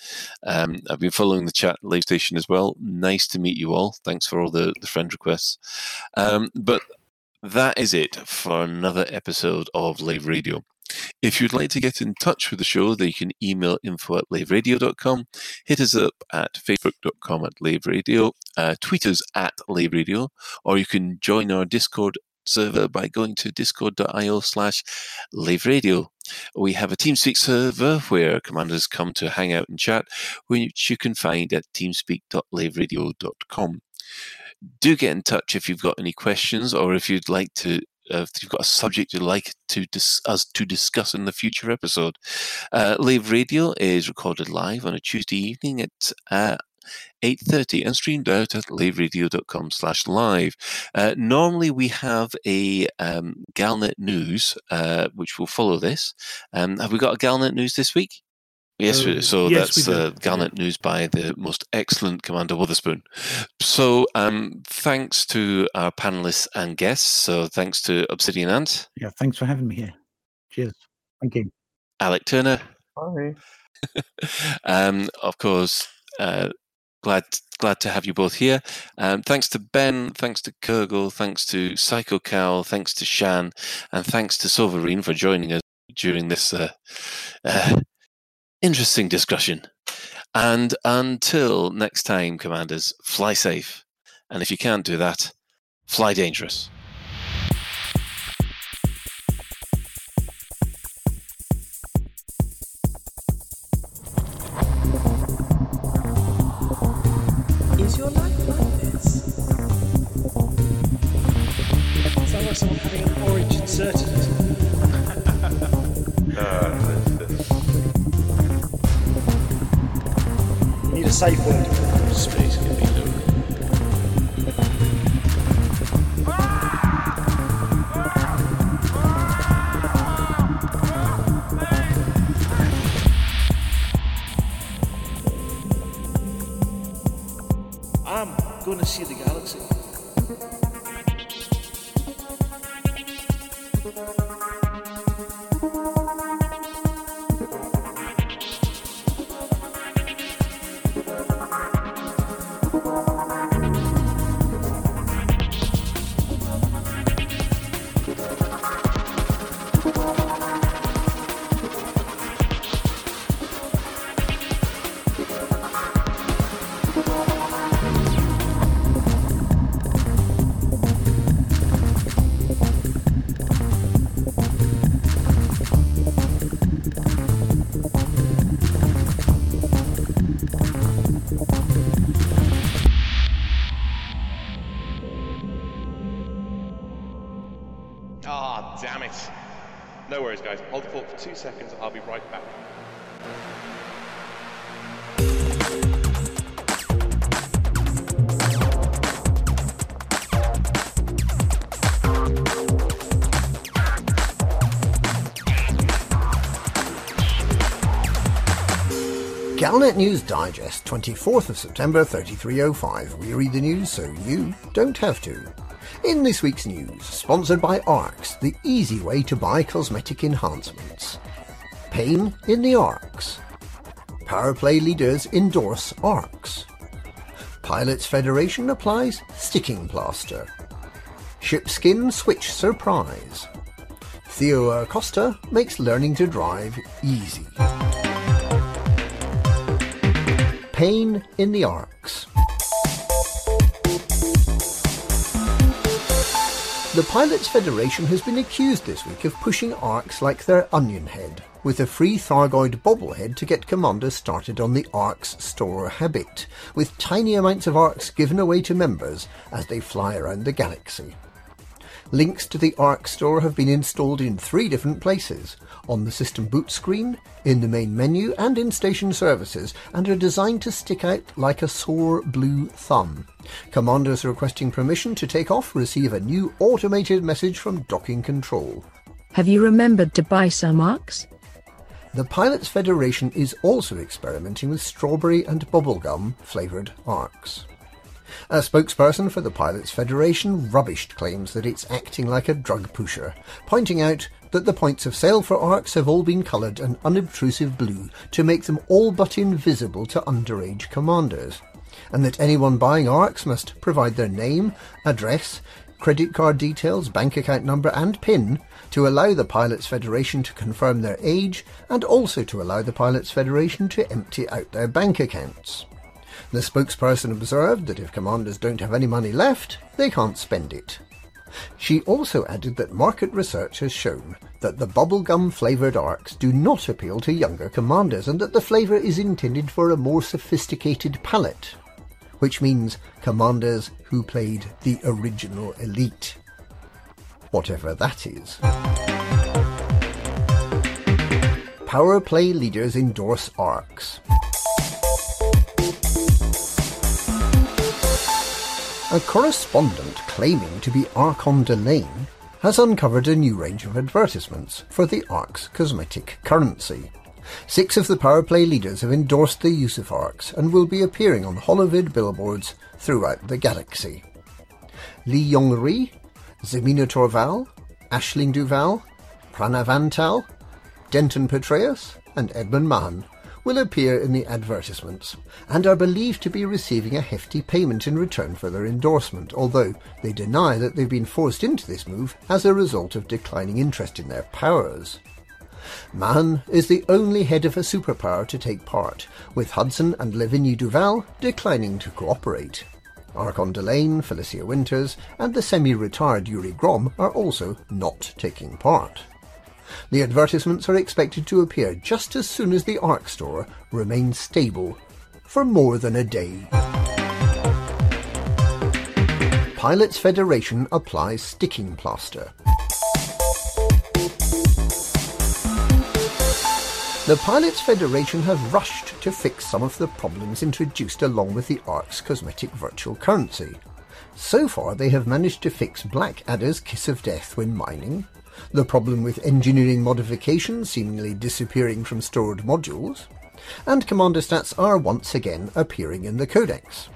Um, I've been following the chat at Lave Station as well. Nice to meet you all. Thanks for all the, the friend requests. Um, but that is it for another episode of Lave Radio. If you'd like to get in touch with the show, then you can email info at laveradio.com, hit us up at facebook.com at laveradio, uh, tweet us at laveradio, or you can join our Discord server by going to discord.io slash laveradio. We have a TeamSpeak server where commanders come to hang out and chat, which you can find at teamspeak.laveradio.com. Do get in touch if you've got any questions or if you'd like to uh, if you've got a subject you'd like to dis- us to discuss in the future episode. Uh, Lave Radio is recorded live on a Tuesday evening at uh, 8.30 and streamed out at laveradio.com slash live. Uh, normally we have a um, Galnet News, uh, which will follow this. Um, have we got a Galnet News this week? Yes, we Uh, so yes, that's do. uh, Galnet News by the most excellent Commander Witherspoon. So um, thanks to our panelists and guests. So thanks to Obsidian Ant, Yeah, thanks for having me here. Cheers. Thank you. Alec Turner, Bye. <laughs> um, of course, uh, glad glad to have you both here. Um, thanks to Ben, thanks to Kurgle, thanks to Psycho Cal, thanks to Shan, and thanks to Silverine for joining us during this uh, uh, interesting discussion. And until next time, commanders, fly safe. And if you can't do that, fly dangerous. Galnet News Digest, 24th of September 3305. We read the news so you don't have to. In this week's news, sponsored by ARX, the easy way to buy cosmetic enhancements. Pain in the ARX. Power play leaders endorse ARX. Pilots Federation applies sticking plaster. Shipskin switch surprise. Theo Acosta makes learning to drive easy. Pain in the ARX. The Pilots Federation has been accused this week of pushing ARX like their Onionhead, with a free Thargoid bobblehead to get commanders started on the ARX store habit, with tiny amounts of ARX given away to members as they fly around the galaxy. Links to the ARX store have been installed in three different places on the system boot screen, in the main menu, and in station services, and are designed to stick out like a sore blue thumb. Commanders requesting permission to take off receive a new automated message from docking control. Have you remembered to buy some ARX? The Pilots Federation is also experimenting with strawberry and bubblegum flavoured ARX. A spokesperson for the Pilots Federation rubbished claims that it's acting like a drug pusher, pointing out that the points of sale for ARX have all been coloured an unobtrusive blue to make them all but invisible to underage commanders, and that anyone buying ARX must provide their name, address, credit card details, bank account number, and PIN to allow the Pilots Federation to confirm their age and also to allow the Pilots Federation to empty out their bank accounts. The spokesperson observed that if commanders don't have any money left, they can't spend it. She also added that market research has shown that the bubblegum flavoured ARX do not appeal to younger commanders and that the flavour is intended for a more sophisticated palate, which means commanders who played the original elite. Whatever that is. Power play leaders endorse ARX. A correspondent claiming to be Archon Delane has uncovered a new range of advertisements for the ARX cosmetic currency. Six of the power play leaders have endorsed the use of ARX and will be appearing on holovid billboards throughout the galaxy. Li Yong-Rui, Zemina Torval, Aisling Duval, Pranav Antal, Denton Patreus, and Edmund Mahan will appear in the advertisements and are believed to be receiving a hefty payment in return for their endorsement, although they deny that they've been forced into this move as a result of declining interest in their powers. Mahan is the only head of a superpower to take part, with Hudson and Lavinia Duval declining to cooperate. Archon Delane, Felicia Winters, and the semi-retired Yuri Grom are also not taking part. The advertisements are expected to appear just as soon as the ARX store remains stable for more than a day. Pilots Federation applies sticking plaster. The Pilots Federation have rushed to fix some of the problems introduced along with the ARX cosmetic virtual currency. So far, they have managed to fix Blackadder's Kiss of Death when mining, the problem with engineering modifications seemingly disappearing from stored modules, and commander stats are once again appearing in the codex.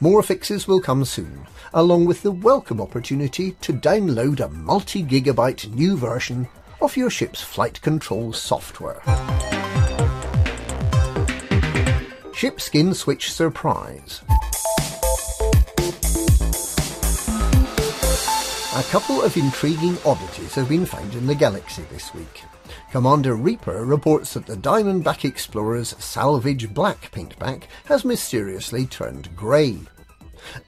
More fixes will come soon, along with the welcome opportunity to download a multi-gigabyte new version of your ship's flight control software. Ship skin switch surprise. A couple of intriguing oddities have been found in the galaxy this week. Commander Reaper reports that the Diamondback Explorer's salvage black paintback has mysteriously turned grey.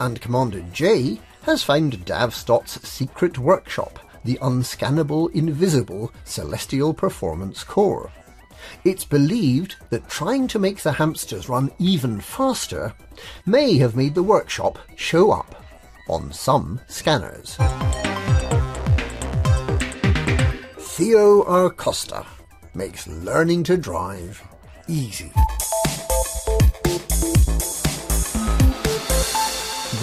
And Commander J has found Davstott's secret workshop, the unscannable, invisible Celestial Performance Core. It's believed that trying to make the hamsters run even faster may have made the workshop show up on some scanners. Theo Arcosta makes learning to drive easy.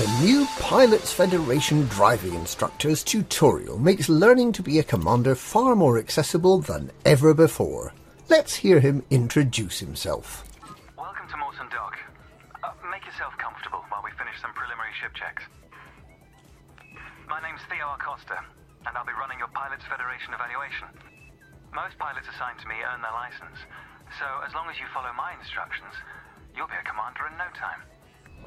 The new Pilots Federation driving instructors tutorial makes learning to be a commander far more accessible than ever before. Let's hear him introduce himself. Welcome to Morton Dock. Uh, make yourself comfortable while we finish some preliminary ship checks. My name's Theo Acosta, and I'll be running your Pilots Federation evaluation. Most pilots assigned to me earn their license, so as long as you follow my instructions, you'll be a commander in no time.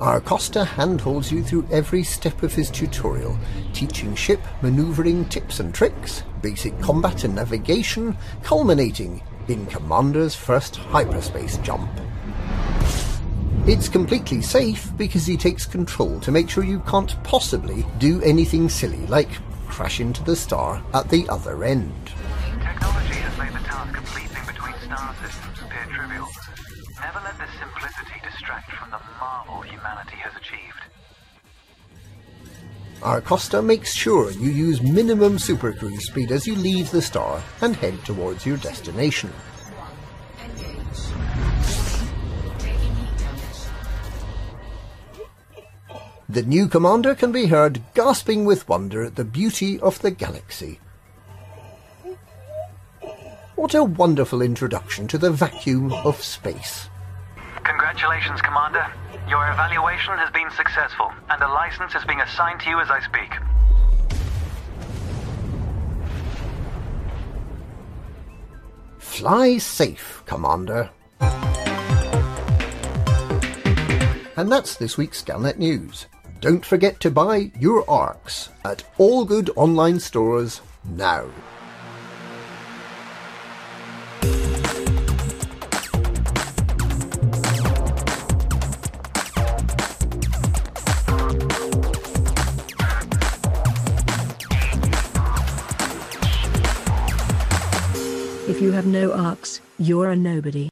Arcosta handholds you through every step of his tutorial, teaching ship maneuvering tips and tricks, basic combat and navigation, culminating in Commander's first hyperspace jump. It's completely safe because he takes control to make sure you can't possibly do anything silly like crash into the star at the other end. Technology has made the task of leaping between star systems appear trivial. Never let this simplicity distract from the marvel humanity has achieved. Arcosta makes sure you use minimum supercruise speed as you leave the star and head towards your destination. The new commander can be heard gasping with wonder at the beauty of the galaxy. What a wonderful introduction to the vacuum of space. Congratulations, Commander. Your evaluation has been successful, and a license is being assigned to you as I speak. Fly safe, Commander. And that's this week's Galnet News. Don't forget to buy your ARX at all good online stores now. If you have no ARX, you're a nobody.